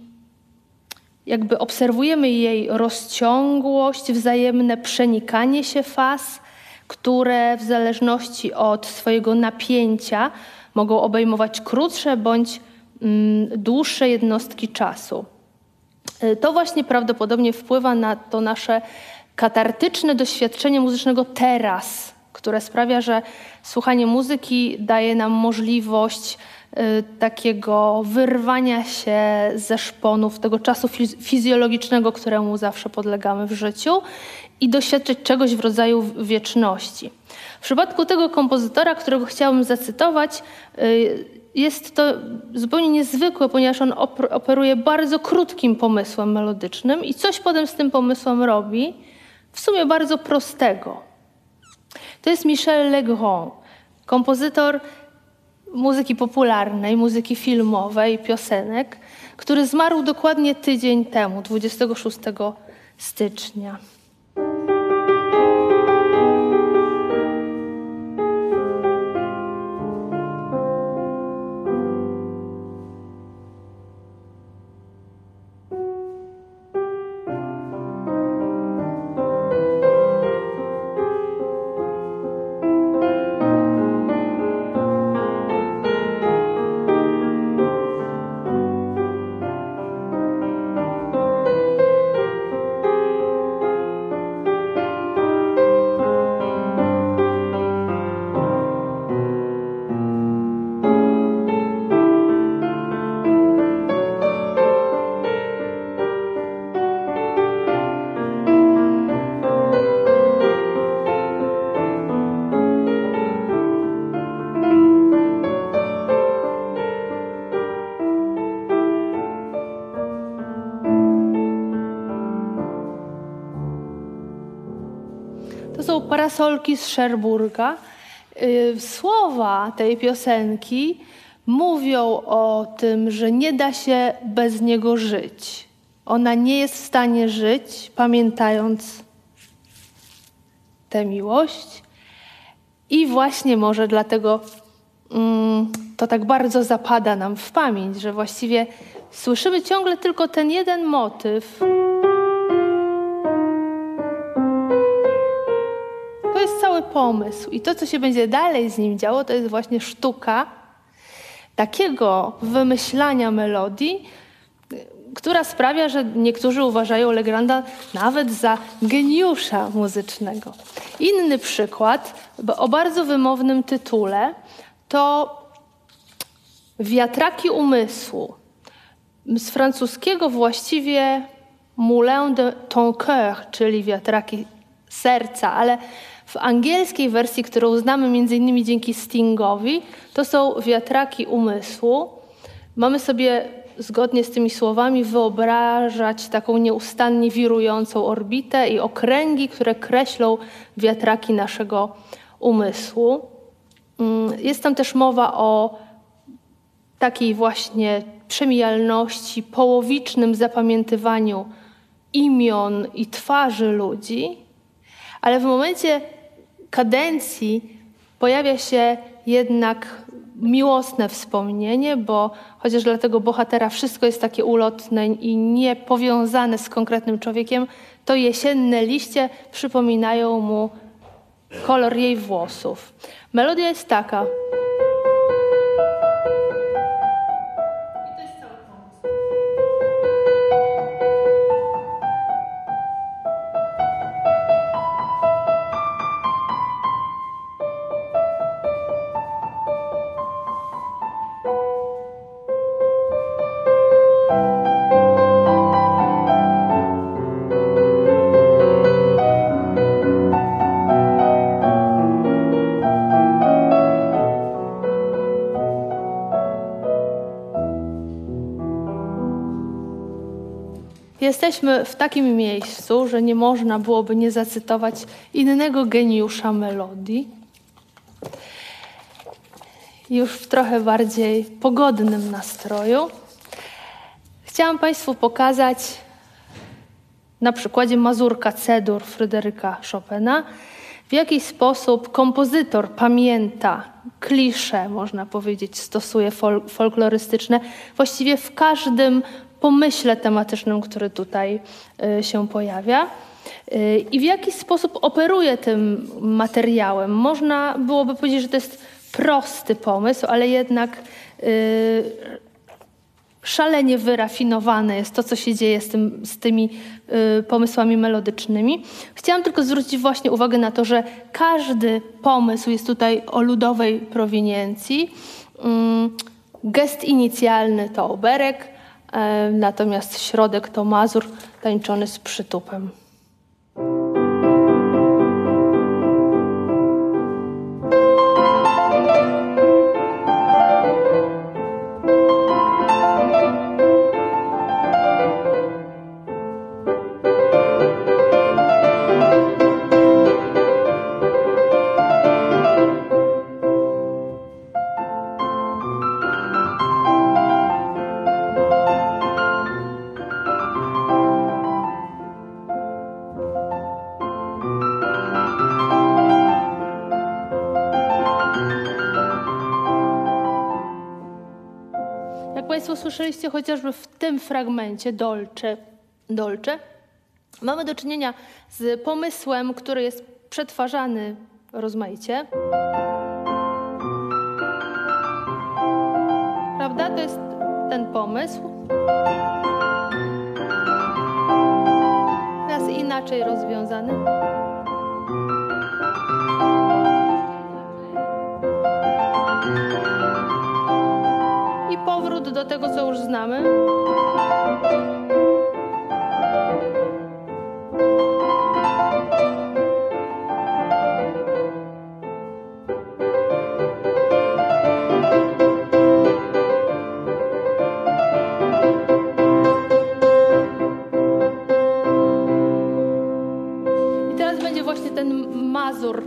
Speaker 1: jakby obserwujemy jej rozciągłość, wzajemne przenikanie się faz, które w zależności od swojego napięcia mogą obejmować krótsze bądź mm, dłuższe jednostki czasu. Y, to właśnie prawdopodobnie wpływa na to nasze katartyczne doświadczenie muzycznego teraz, które sprawia, że słuchanie muzyki daje nam możliwość takiego wyrwania się ze szponów, tego czasu fizjologicznego, któremu zawsze podlegamy w życiu i doświadczyć czegoś w rodzaju wieczności. W przypadku tego kompozytora, którego chciałabym zacytować, y, jest to zupełnie niezwykłe, ponieważ on operuje bardzo krótkim pomysłem melodycznym i coś potem z tym pomysłem robi, w sumie bardzo prostego. To jest Michel Legrand, kompozytor muzyki popularnej, muzyki filmowej, piosenek, który zmarł dokładnie tydzień temu, 26 stycznia. Parasolki z Szerburga. Y, słowa tej piosenki mówią o tym, że nie da się bez niego żyć. Ona nie jest w stanie żyć, pamiętając tę miłość. I właśnie może dlatego mm, to tak bardzo zapada nam w pamięć, że właściwie słyszymy ciągle tylko ten jeden motyw. Pomysł i to, co się będzie dalej z nim działo, to jest właśnie sztuka takiego wymyślania melodii, która sprawia, że niektórzy uważają Legranda nawet za geniusza muzycznego. Inny przykład o bardzo wymownym tytule to Wiatraki umysłu. Z francuskiego właściwie Moulin de ton cœur, czyli wiatraki serca, ale w angielskiej wersji, którą znamy między innymi dzięki Stingowi, to są wiatraki umysłu. Mamy sobie zgodnie z tymi słowami wyobrażać taką nieustannie wirującą orbitę i okręgi, które kreślą wiatraki naszego umysłu. Mm, jest tam też mowa o takiej właśnie przemijalności, połowicznym zapamiętywaniu imion i twarzy ludzi, ale w momencie kadencji pojawia się jednak miłosne wspomnienie, bo chociaż dla tego bohatera wszystko jest takie ulotne i niepowiązane z konkretnym człowiekiem, to jesienne liście przypominają mu kolor jej włosów. Melodia jest taka. Jesteśmy w takim miejscu, że nie można byłoby nie zacytować innego geniusza melodii. Już w trochę bardziej pogodnym nastroju. Chciałam Państwu pokazać na przykładzie Mazurka Cedur Fryderyka Chopina, w jaki sposób kompozytor pamięta klisze, można powiedzieć, stosuje fol folklorystyczne, właściwie w każdym pomyśle tematycznym, który tutaj y, się pojawia. Y, I w jaki sposób operuje tym materiałem? Można byłoby powiedzieć, że to jest prosty pomysł, ale jednak y, szalenie wyrafinowane jest to, co się dzieje z, tym, z tymi pomysłami melodycznymi. Chciałam tylko zwrócić właśnie uwagę na to, że każdy pomysł jest tutaj o ludowej prowiniencji. Mm, gest inicjalny to oberek, natomiast środek to mazur tańczony z przytupem. Słyszeliście chociażby w tym fragmencie Dolce, Dolce, mamy do czynienia z pomysłem, który jest przetwarzany rozmaicie. Prawda? To jest ten pomysł. Teraz inaczej rozwiązany. Do tego, co już znamy? I teraz będzie właśnie ten mazur.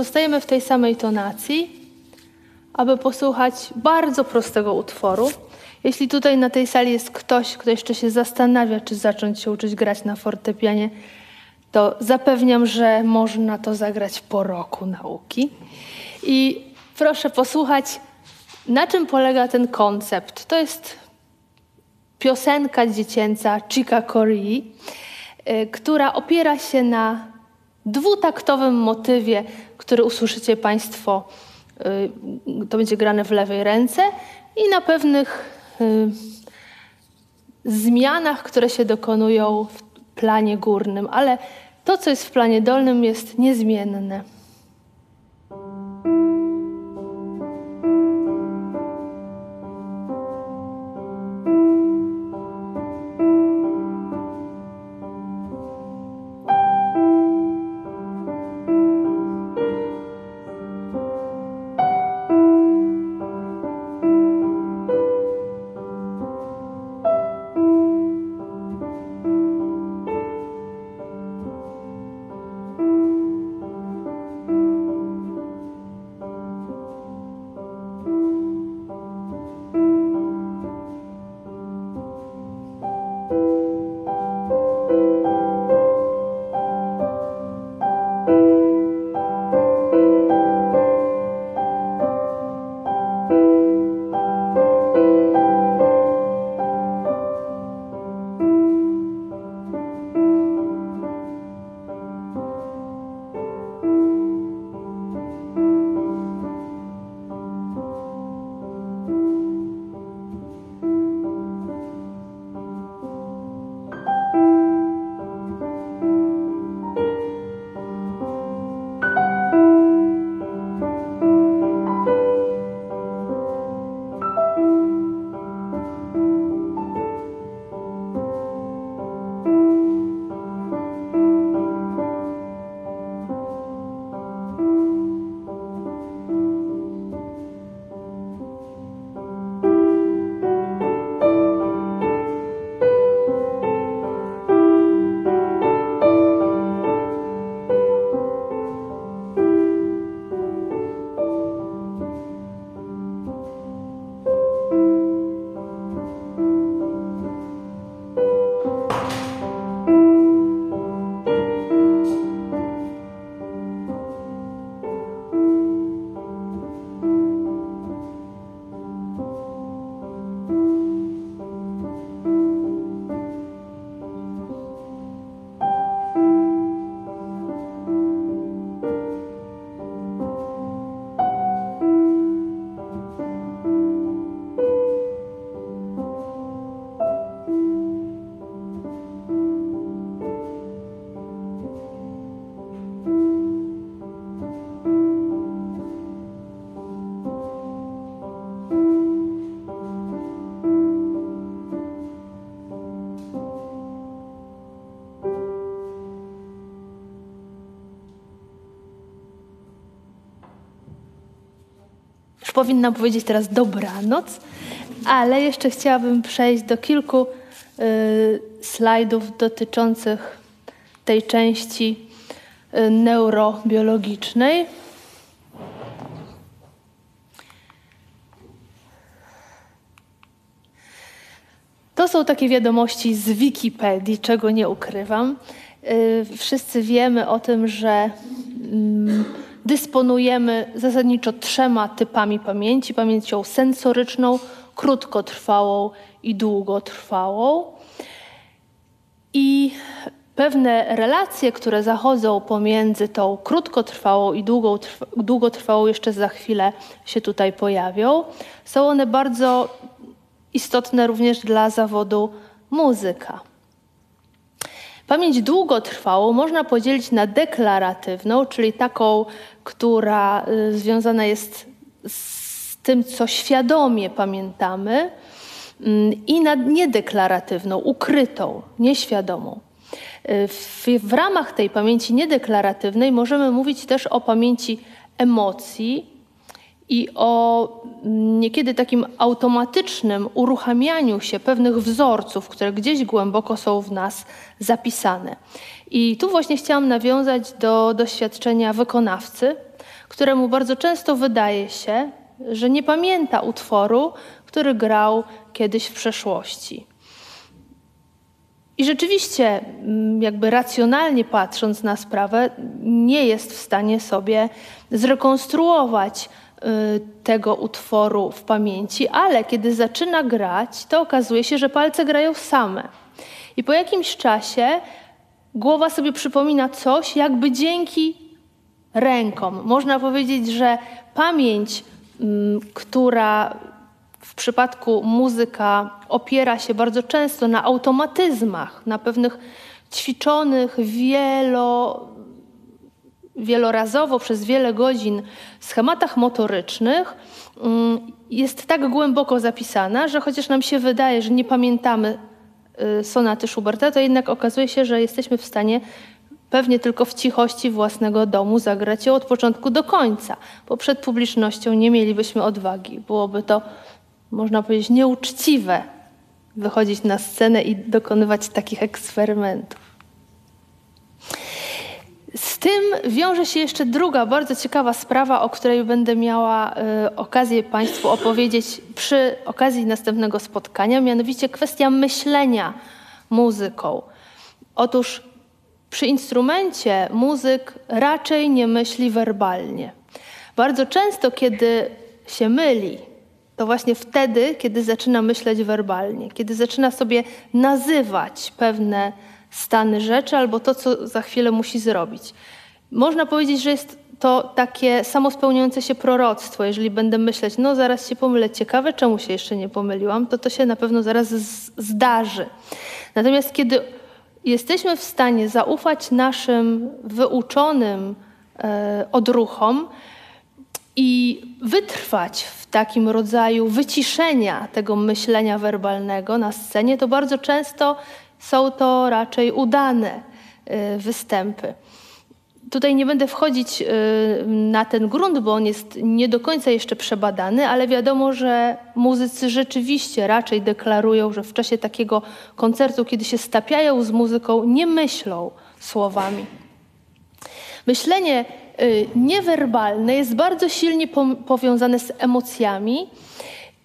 Speaker 1: Pozostajemy w tej samej tonacji, aby posłuchać bardzo prostego utworu. Jeśli tutaj na tej sali jest ktoś, kto jeszcze się zastanawia, czy zacząć się uczyć grać na fortepianie, to zapewniam, że można to zagrać po roku nauki. I proszę posłuchać, na czym polega ten koncept. To jest piosenka dziecięca Chica Corii, y, która opiera się na dwutaktowym motywie, który usłyszycie Państwo, y, to będzie grane w lewej ręce i na pewnych y, zmianach, które się dokonują w planie górnym, ale to, co jest w planie dolnym, jest niezmienne. Powinnam powiedzieć teraz dobranoc, ale jeszcze chciałabym przejść do kilku y, slajdów dotyczących tej części y, neurobiologicznej. To są takie wiadomości z Wikipedii, czego nie ukrywam. Y, wszyscy wiemy o tym, że dysponujemy zasadniczo trzema typami pamięci: pamięcią sensoryczną, krótkotrwałą i długotrwałą. I pewne relacje, które zachodzą pomiędzy tą krótkotrwałą i długotrwałą, jeszcze za chwilę się tutaj pojawią. Są one bardzo istotne również dla zawodu muzyka. Pamięć długotrwałą można podzielić na deklaratywną, czyli taką, która y, związana jest z tym, co świadomie pamiętamy, mm, i na niedeklaratywną, ukrytą, nieświadomą. Y, w, w ramach tej pamięci niedeklaratywnej możemy mówić też o pamięci emocji, i o niekiedy takim automatycznym uruchamianiu się pewnych wzorców, które gdzieś głęboko są w nas zapisane. I tu właśnie chciałam nawiązać do doświadczenia wykonawcy, któremu bardzo często wydaje się, że nie pamięta utworu, który grał kiedyś w przeszłości. I rzeczywiście, mm, jakby racjonalnie patrząc na sprawę, nie jest w stanie sobie zrekonstruować tego utworu w pamięci, ale kiedy zaczyna grać, to okazuje się, że palce grają same. I po jakimś czasie głowa sobie przypomina coś, jakby dzięki rękom. Można powiedzieć, że pamięć, mm, która w przypadku muzyka opiera się bardzo często na automatyzmach, na pewnych ćwiczonych wielo, wielorazowo przez wiele godzin schematach motorycznych, mm, jest tak głęboko zapisana, że chociaż nam się wydaje, że nie pamiętamy y, sonaty Schuberta, to jednak okazuje się, że jesteśmy w stanie pewnie tylko w cichości własnego domu zagrać ją od początku do końca, bo przed publicznością nie mielibyśmy odwagi. Byłoby to można powiedzieć, nieuczciwe wychodzić na scenę i dokonywać takich eksperymentów. Z tym wiąże się jeszcze druga bardzo ciekawa sprawa, o której będę miała y, okazję Państwu opowiedzieć przy okazji następnego spotkania, mianowicie kwestia myślenia muzyką. Otóż przy instrumencie muzyk raczej nie myśli werbalnie. Bardzo często, kiedy się myli, to właśnie wtedy, kiedy zaczyna myśleć werbalnie, kiedy zaczyna sobie nazywać pewne stany rzeczy albo to, co za chwilę musi zrobić. Można powiedzieć, że jest to takie samospełniające się proroctwo. Jeżeli będę myśleć, no zaraz się pomylę, ciekawe, czemu się jeszcze nie pomyliłam, to to się na pewno zaraz zdarzy. Natomiast kiedy jesteśmy w stanie zaufać naszym wyuczonym e, odruchom, i wytrwać w takim rodzaju wyciszenia tego myślenia werbalnego na scenie, to bardzo często są to raczej udane y, występy. Tutaj nie będę wchodzić y, na ten grunt, bo on jest nie do końca jeszcze przebadany, ale wiadomo, że muzycy rzeczywiście raczej deklarują, że w czasie takiego koncertu, kiedy się stapiają z muzyką, nie myślą słowami. Myślenie Y, niewerbalne jest bardzo silnie powiązane z emocjami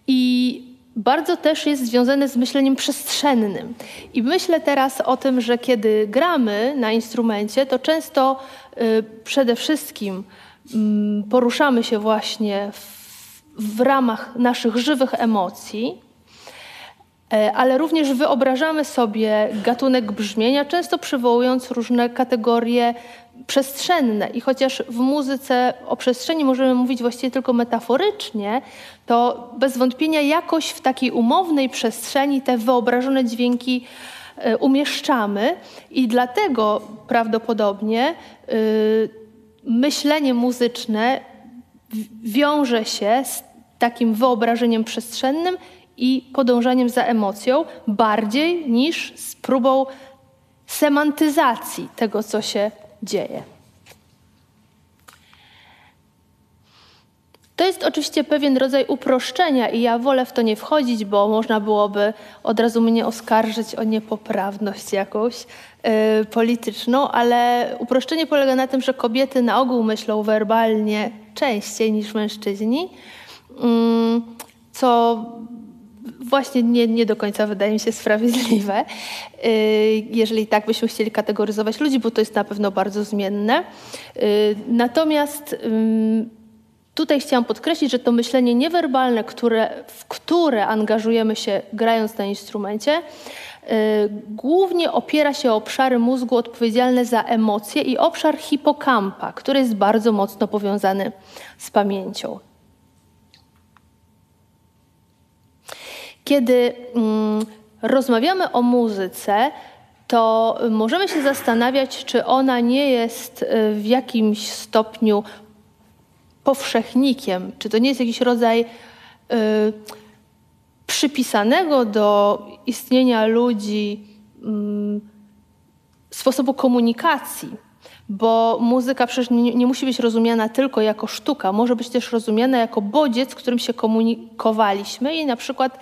Speaker 1: i bardzo też jest związane z myśleniem przestrzennym. I myślę teraz o tym, że kiedy gramy na instrumencie, to często y, przede wszystkim mm, poruszamy się właśnie w, w ramach naszych żywych emocji, e, ale również wyobrażamy sobie gatunek brzmienia, często przywołując różne kategorie przestrzenne. I chociaż w muzyce o przestrzeni możemy mówić właściwie tylko metaforycznie, to bez wątpienia jakoś w takiej umownej przestrzeni te wyobrażone dźwięki e, umieszczamy i dlatego prawdopodobnie y, myślenie muzyczne wiąże się z takim wyobrażeniem przestrzennym i podążaniem za emocją bardziej niż z próbą semantyzacji tego, co się dzieje. To jest oczywiście pewien rodzaj uproszczenia i ja wolę w to nie wchodzić, bo można byłoby od razu mnie oskarżyć o niepoprawność jakąś yy, polityczną, ale uproszczenie polega na tym, że kobiety na ogół myślą werbalnie częściej niż mężczyźni, yy, co właśnie nie, nie do końca wydaje mi się sprawiedliwe, y, jeżeli tak byśmy chcieli kategoryzować ludzi, bo to jest na pewno bardzo zmienne. Y, natomiast tutaj chciałam podkreślić, że to myślenie niewerbalne, które, w które angażujemy się grając na instrumencie, y, głównie opiera się o obszary mózgu odpowiedzialne za emocje i obszar hipokampa, który jest bardzo mocno powiązany z pamięcią. Kiedy mm, rozmawiamy o muzyce, to możemy się zastanawiać, czy ona nie jest y, w jakimś stopniu powszechnikiem, czy to nie jest jakiś rodzaj y, przypisanego do istnienia ludzi y, sposobu komunikacji bo muzyka przecież nie, nie, musi być rozumiana tylko jako sztuka, może być też rozumiana jako bodziec, którym się komunikowaliśmy i na przykład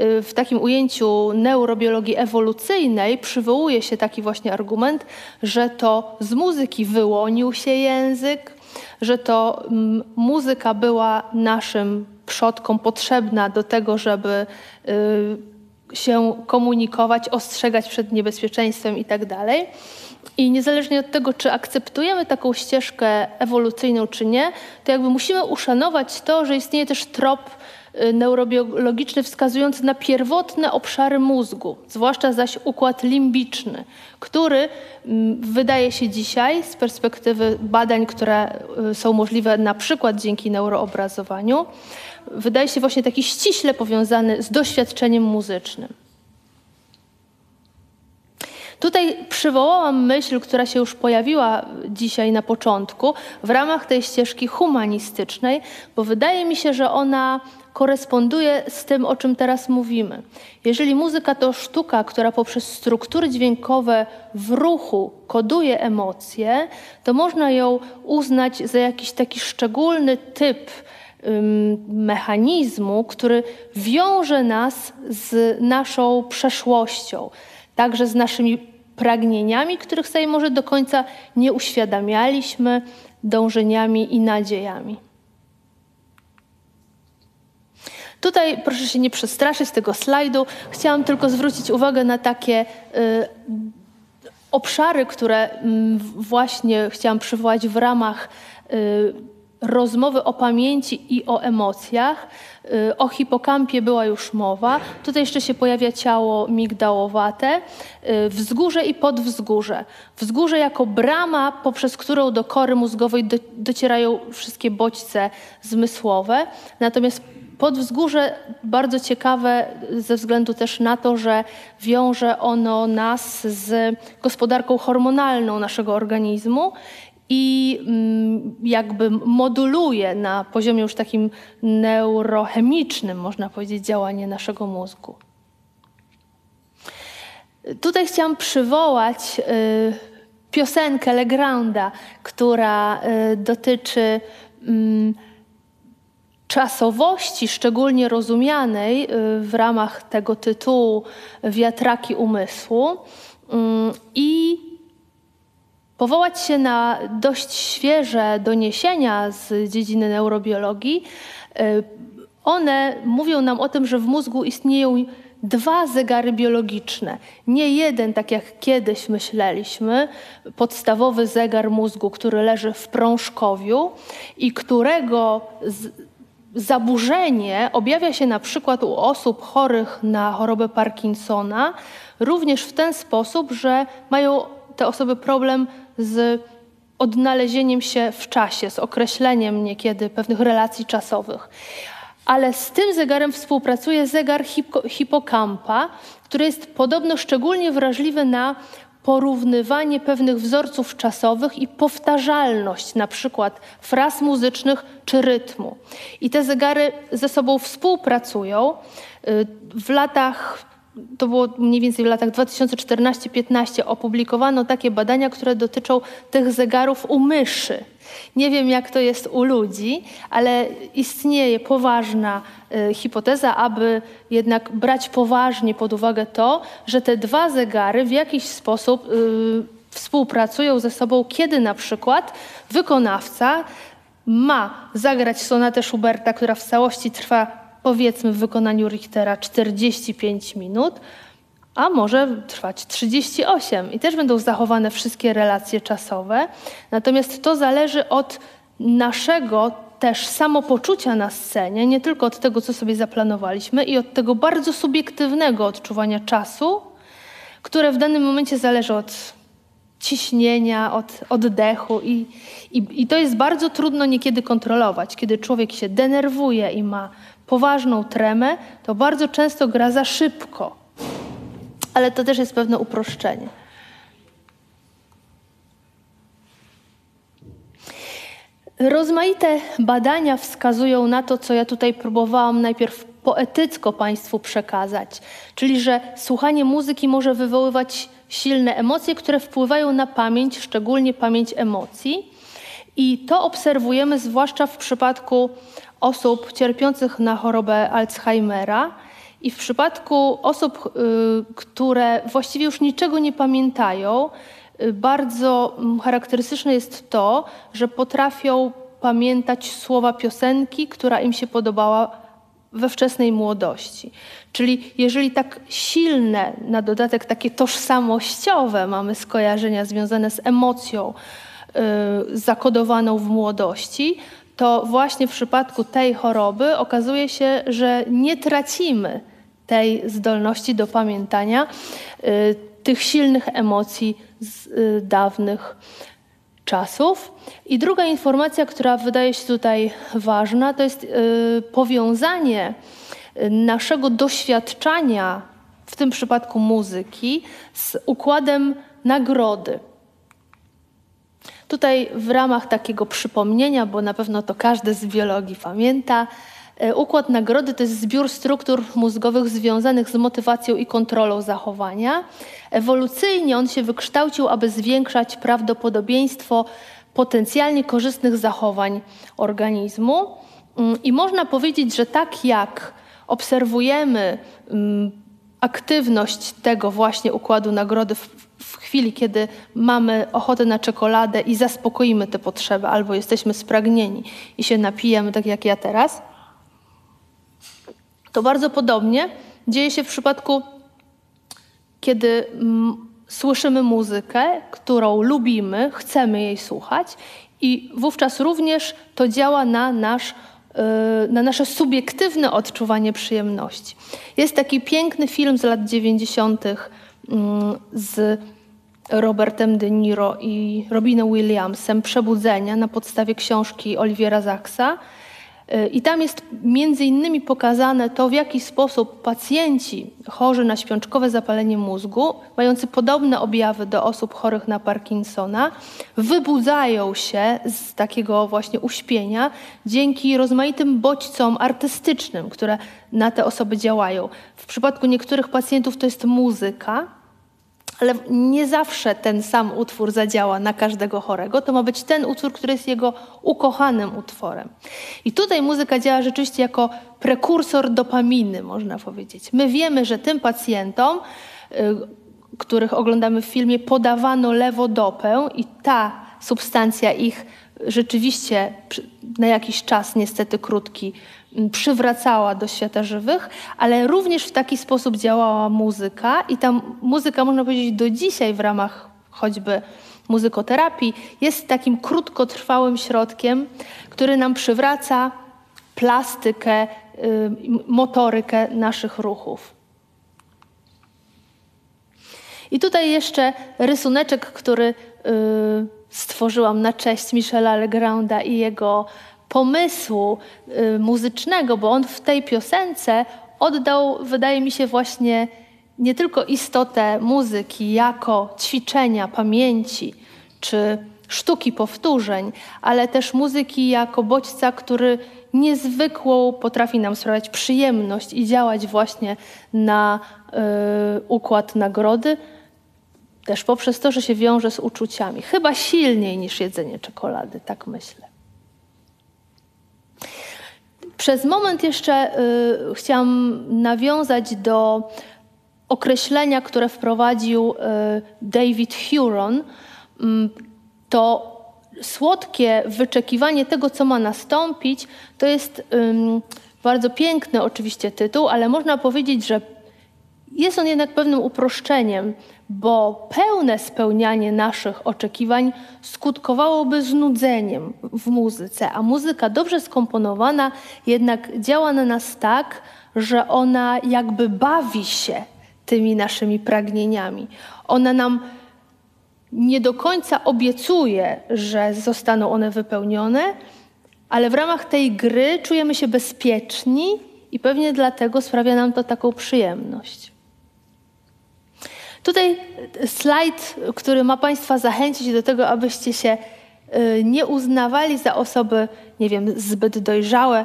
Speaker 1: y, w takim ujęciu neurobiologii ewolucyjnej przywołuje się taki właśnie argument, że to z muzyki wyłonił się język, że to mm, muzyka była naszym przodkom potrzebna do tego, żeby y, się komunikować, ostrzegać przed niebezpieczeństwem itd. I niezależnie od tego, czy akceptujemy taką ścieżkę ewolucyjną, czy nie, to jakby musimy uszanować to, że istnieje też trop y, neurobiologiczny wskazujący na pierwotne obszary mózgu, zwłaszcza zaś układ limbiczny, który mm, wydaje się dzisiaj z perspektywy badań, które y, są możliwe na przykład dzięki neuroobrazowaniu, wydaje się właśnie taki ściśle powiązany z doświadczeniem muzycznym. Tutaj przywołałam myśl, która się już pojawiła dzisiaj na początku w ramach tej ścieżki humanistycznej, bo wydaje mi się, że ona koresponduje z tym, o czym teraz mówimy. Jeżeli muzyka to sztuka, która poprzez struktury dźwiękowe w ruchu koduje emocje, to można ją uznać za jakiś taki szczególny typ mechanizmu, który wiąże nas z naszą przeszłością, także z naszymi pragnieniami, których sobie może do końca nie uświadamialiśmy, dążeniami i nadziejami. Tutaj proszę się nie przestraszyć tego slajdu. Chciałam tylko zwrócić uwagę na takie y, obszary, które y, właśnie chciałam przywołać w ramach y, rozmowy o pamięci i o emocjach. Y, o hipokampie była już mowa. Tutaj jeszcze się pojawia ciało migdałowate, y, wzgórze i podwzgórze. Wzgórze jako brama, poprzez którą do kory mózgowej docierają wszystkie bodźce zmysłowe. Natomiast podwzgórze bardzo ciekawe ze względu też na to, że wiąże ono nas z gospodarką hormonalną naszego organizmu i mm, jakby moduluje na poziomie już takim neurochemicznym, można powiedzieć, działanie naszego mózgu. Tutaj chciałam przywołać y, piosenkę Legranda, która y, dotyczy mm, czasowości, szczególnie rozumianej y, w ramach tego tytułu Wiatraki umysłu. I powołać się na dość świeże doniesienia z dziedziny neurobiologii. Y, one mówią nam o tym, że w mózgu istnieją dwa zegary biologiczne. Nie jeden, tak jak kiedyś myśleliśmy, podstawowy zegar mózgu, który leży w prążkowiu i którego zaburzenie objawia się na przykład u osób chorych na chorobę Parkinsona również w ten sposób, że mają te osoby problem z odnalezieniem się w czasie, z określeniem niekiedy pewnych relacji czasowych. Ale z tym zegarem współpracuje zegar hipokampa, który jest podobno szczególnie wrażliwy na porównywanie pewnych wzorców czasowych i powtarzalność na przykład fraz muzycznych czy rytmu. I te zegary ze sobą współpracują. Y, w latach to było mniej więcej w latach 2014-15 opublikowano takie badania, które dotyczą tych zegarów u myszy. Nie wiem, jak to jest u ludzi, ale istnieje poważna y, hipoteza, aby jednak brać poważnie pod uwagę to, że te dwa zegary w jakiś sposób y, współpracują ze sobą, kiedy na przykład wykonawca ma zagrać sonatę Schuberta, która w całości trwa powiedzmy w wykonaniu Richtera 45 minut, a może trwać 38 i też będą zachowane wszystkie relacje czasowe. Natomiast to zależy od naszego też samopoczucia na scenie, nie tylko od tego, co sobie zaplanowaliśmy i od tego bardzo subiektywnego odczuwania czasu, które w danym momencie zależy od ciśnienia, od oddechu i, i, i to jest bardzo trudno niekiedy kontrolować. Kiedy człowiek się denerwuje i ma poważną tremę, to bardzo często gra za szybko. Ale to też jest pewne uproszczenie. Rozmaite badania wskazują na to, co ja tutaj próbowałam najpierw poetycko Państwu przekazać, czyli że słuchanie muzyki może wywoływać silne emocje, które wpływają na pamięć, szczególnie pamięć emocji. I to obserwujemy zwłaszcza w przypadku osób cierpiących na chorobę Alzheimera i w przypadku osób, y, które właściwie już niczego nie pamiętają, y, bardzo charakterystyczne jest to, że potrafią pamiętać słowa piosenki, która im się podobała we wczesnej młodości. Czyli jeżeli tak silne, na dodatek takie tożsamościowe mamy skojarzenia związane z emocją yy, zakodowaną w młodości, to właśnie w przypadku tej choroby okazuje się, że nie tracimy tej zdolności do pamiętania y, tych silnych emocji z y, dawnych czasów. I druga informacja, która wydaje się tutaj ważna, to jest y, powiązanie naszego doświadczania, w tym przypadku muzyki, z układem nagrody. Tutaj w ramach takiego przypomnienia, bo na pewno to każdy z biologii pamięta, e, układ nagrody to jest zbiór struktur mózgowych związanych z motywacją i kontrolą zachowania. Ewolucyjnie on się wykształcił, aby zwiększać prawdopodobieństwo potencjalnie korzystnych zachowań organizmu. Mm, I można powiedzieć, że tak jak obserwujemy mm, aktywność tego właśnie układu nagrody w, w, chwili, kiedy mamy ochotę na czekoladę i zaspokoimy te potrzeby, albo jesteśmy spragnieni i się napijemy, tak jak ja teraz, to bardzo podobnie dzieje się w przypadku, kiedy mm, słyszymy muzykę, którą lubimy, chcemy jej słuchać, i wówczas również to działa na nasz Y, na nasze subiektywne odczuwanie przyjemności. Jest taki piękny film z lat 90. Mm, z Robertem De Niro i Robinem Williamsem Przebudzenia na podstawie książki Oliwiera Zaksa. I tam jest między innymi pokazane to, w jaki sposób pacjenci chorzy na śpiączkowe zapalenie mózgu, mający podobne objawy do osób chorych na Parkinsona, wybudzają się z takiego właśnie uśpienia dzięki rozmaitym bodźcom artystycznym, które na te osoby działają. W przypadku niektórych pacjentów to jest muzyka, ale nie zawsze ten sam utwór zadziała na każdego chorego. To ma być ten utwór, który jest jego ukochanym utworem. I tutaj muzyka działa rzeczywiście jako prekursor dopaminy, można powiedzieć. My wiemy, że tym pacjentom, y, których oglądamy w filmie, podawano lewodopę i ta substancja ich rzeczywiście na jakiś czas, niestety krótki, przywracała do świata żywych, ale również w taki sposób działała muzyka i ta muzyka, można powiedzieć, do dzisiaj w ramach choćby muzykoterapii jest takim krótkotrwałym środkiem, który nam przywraca plastykę, y, motorykę naszych ruchów. I tutaj jeszcze rysuneczek, który y, stworzyłam na cześć Michela Legranda i jego pomysłu y, muzycznego, bo on w tej piosence oddał, wydaje mi się, właśnie nie tylko istotę muzyki jako ćwiczenia pamięci czy sztuki powtórzeń, ale też muzyki jako bodźca, który niezwykłą potrafi nam sprawiać przyjemność i działać właśnie na y, układ nagrody, też poprzez to, że się wiąże z uczuciami. Chyba silniej niż jedzenie czekolady, tak myślę. Przez moment jeszcze y, chciałam nawiązać do określenia, które wprowadził y, David Huron. Y, to słodkie wyczekiwanie tego, co ma nastąpić, to jest bardzo piękny oczywiście tytuł, ale można powiedzieć, że jest on jednak pewnym uproszczeniem bo pełne spełnianie naszych oczekiwań skutkowałoby znudzeniem w muzyce, a muzyka dobrze skomponowana jednak działa na nas tak, że ona jakby bawi się tymi naszymi pragnieniami. Ona nam nie do końca obiecuje, że zostaną one wypełnione, ale w ramach tej gry czujemy się bezpieczni i pewnie dlatego sprawia nam to taką przyjemność. Tutaj slajd, który ma Państwa zachęcić do tego, abyście się y, nie uznawali za osoby, nie wiem, zbyt dojrzałe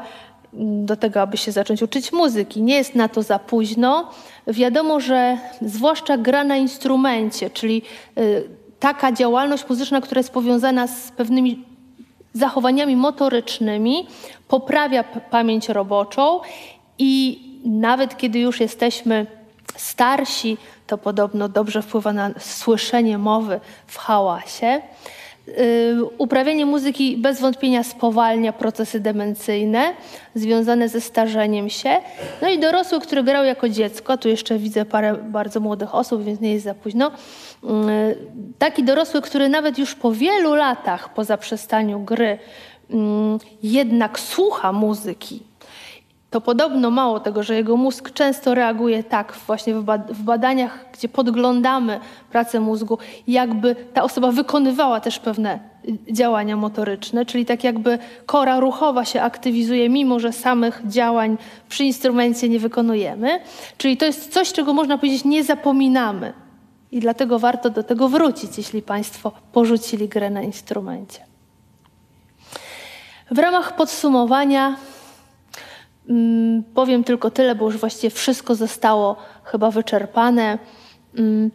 Speaker 1: mm, do tego, aby się zacząć uczyć muzyki. Nie jest na to za późno. Wiadomo, że zwłaszcza gra na instrumencie, czyli y, taka działalność muzyczna, która jest powiązana z pewnymi zachowaniami motorycznymi, poprawia pamięć roboczą i nawet kiedy już jesteśmy starsi, to podobno dobrze wpływa na słyszenie mowy w hałasie. Uprawianie muzyki bez wątpienia spowalnia procesy demencyjne związane ze starzeniem się. No i dorosły, który grał jako dziecko, tu jeszcze widzę parę bardzo młodych osób, więc nie jest za późno. Taki dorosły, który nawet już po wielu latach po zaprzestaniu gry jednak słucha muzyki, to podobno mało tego, że jego mózg często reaguje tak właśnie w badaniach, gdzie podglądamy pracę mózgu, jakby ta osoba wykonywała też pewne y, działania motoryczne, czyli tak jakby kora ruchowa się aktywizuje, mimo że samych działań przy instrumencie nie wykonujemy. Czyli to jest coś, czego można powiedzieć nie zapominamy. I dlatego warto do tego wrócić, jeśli Państwo porzucili grę na instrumencie. W ramach podsumowania powiem tylko tyle, bo już właściwie wszystko zostało chyba wyczerpane. Mm.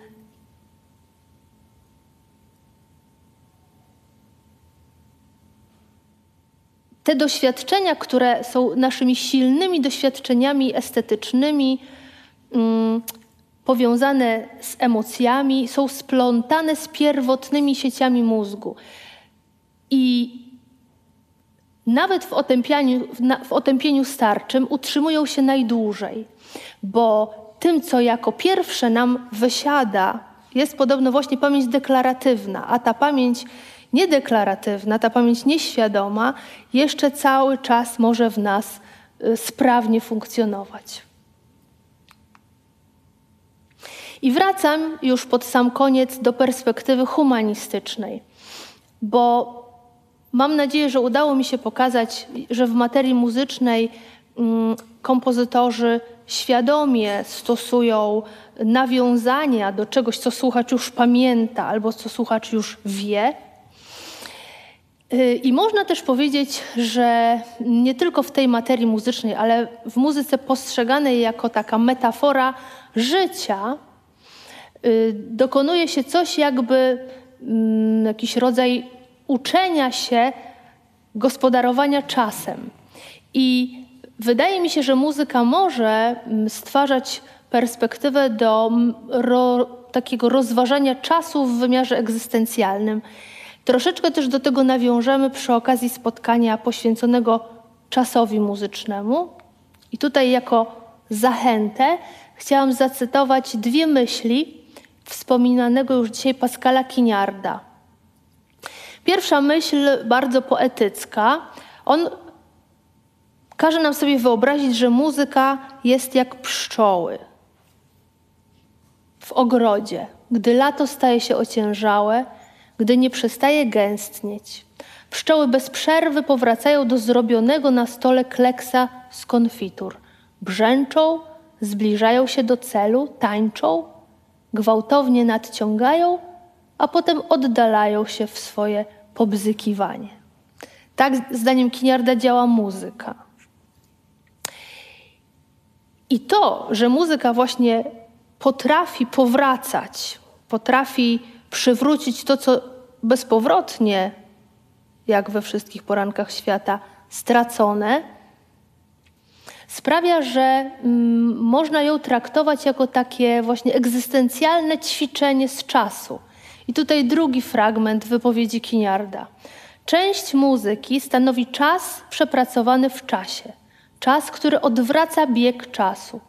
Speaker 1: Te doświadczenia, które są naszymi silnymi doświadczeniami estetycznymi, mm, powiązane z emocjami, są splątane z pierwotnymi sieciami mózgu. I nawet w otępieniu, w otępieniu starczym utrzymują się najdłużej, bo tym, co jako pierwsze nam wysiada, jest podobno właśnie pamięć deklaratywna, a ta pamięć niedeklaratywna, ta pamięć nieświadoma jeszcze cały czas może w nas y, sprawnie funkcjonować. I wracam już pod sam koniec do perspektywy humanistycznej, bo Mam nadzieję, że udało mi się pokazać, że w materii muzycznej mm, kompozytorzy świadomie stosują nawiązania do czegoś, co słuchacz już pamięta albo co słuchacz już wie. Y, I można też powiedzieć, że nie tylko w tej materii muzycznej, ale w muzyce postrzeganej jako taka metafora życia, y, dokonuje się coś jakby mm, jakiś rodzaj uczenia się gospodarowania czasem. I wydaje mi się, że muzyka może mm, stwarzać perspektywę do mm, ro, takiego rozważania czasu w wymiarze egzystencjalnym. Troszeczkę też do tego nawiążemy przy okazji spotkania poświęconego czasowi muzycznemu. I tutaj jako zachętę chciałam zacytować dwie myśli wspominanego już dzisiaj Pascala Kiniarda. Pierwsza myśl, bardzo poetycka. On każe nam sobie wyobrazić, że muzyka jest jak pszczoły w ogrodzie, gdy lato staje się ociężałe, gdy nie przestaje gęstnieć. Pszczoły bez przerwy powracają do zrobionego na stole kleksa z konfitur. Brzęczą, zbliżają się do celu, tańczą, gwałtownie nadciągają, a potem oddalają się w swoje pobzykiwanie. Tak, zdaniem Kiniarda, działa muzyka. I to, że muzyka właśnie potrafi powracać, potrafi przywrócić to, co bezpowrotnie, jak we wszystkich porankach świata, stracone, sprawia, że mm, można ją traktować jako takie właśnie egzystencjalne ćwiczenie z czasu. I tutaj drugi fragment wypowiedzi Kiniarda. Część muzyki stanowi czas przepracowany w czasie, czas, który odwraca bieg czasu,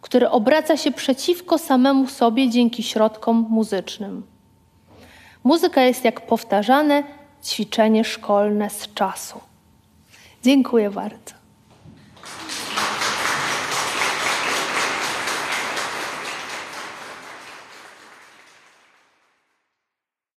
Speaker 1: który obraca się przeciwko samemu sobie dzięki środkom muzycznym. Muzyka jest jak powtarzane ćwiczenie szkolne z czasu. Dziękuję bardzo.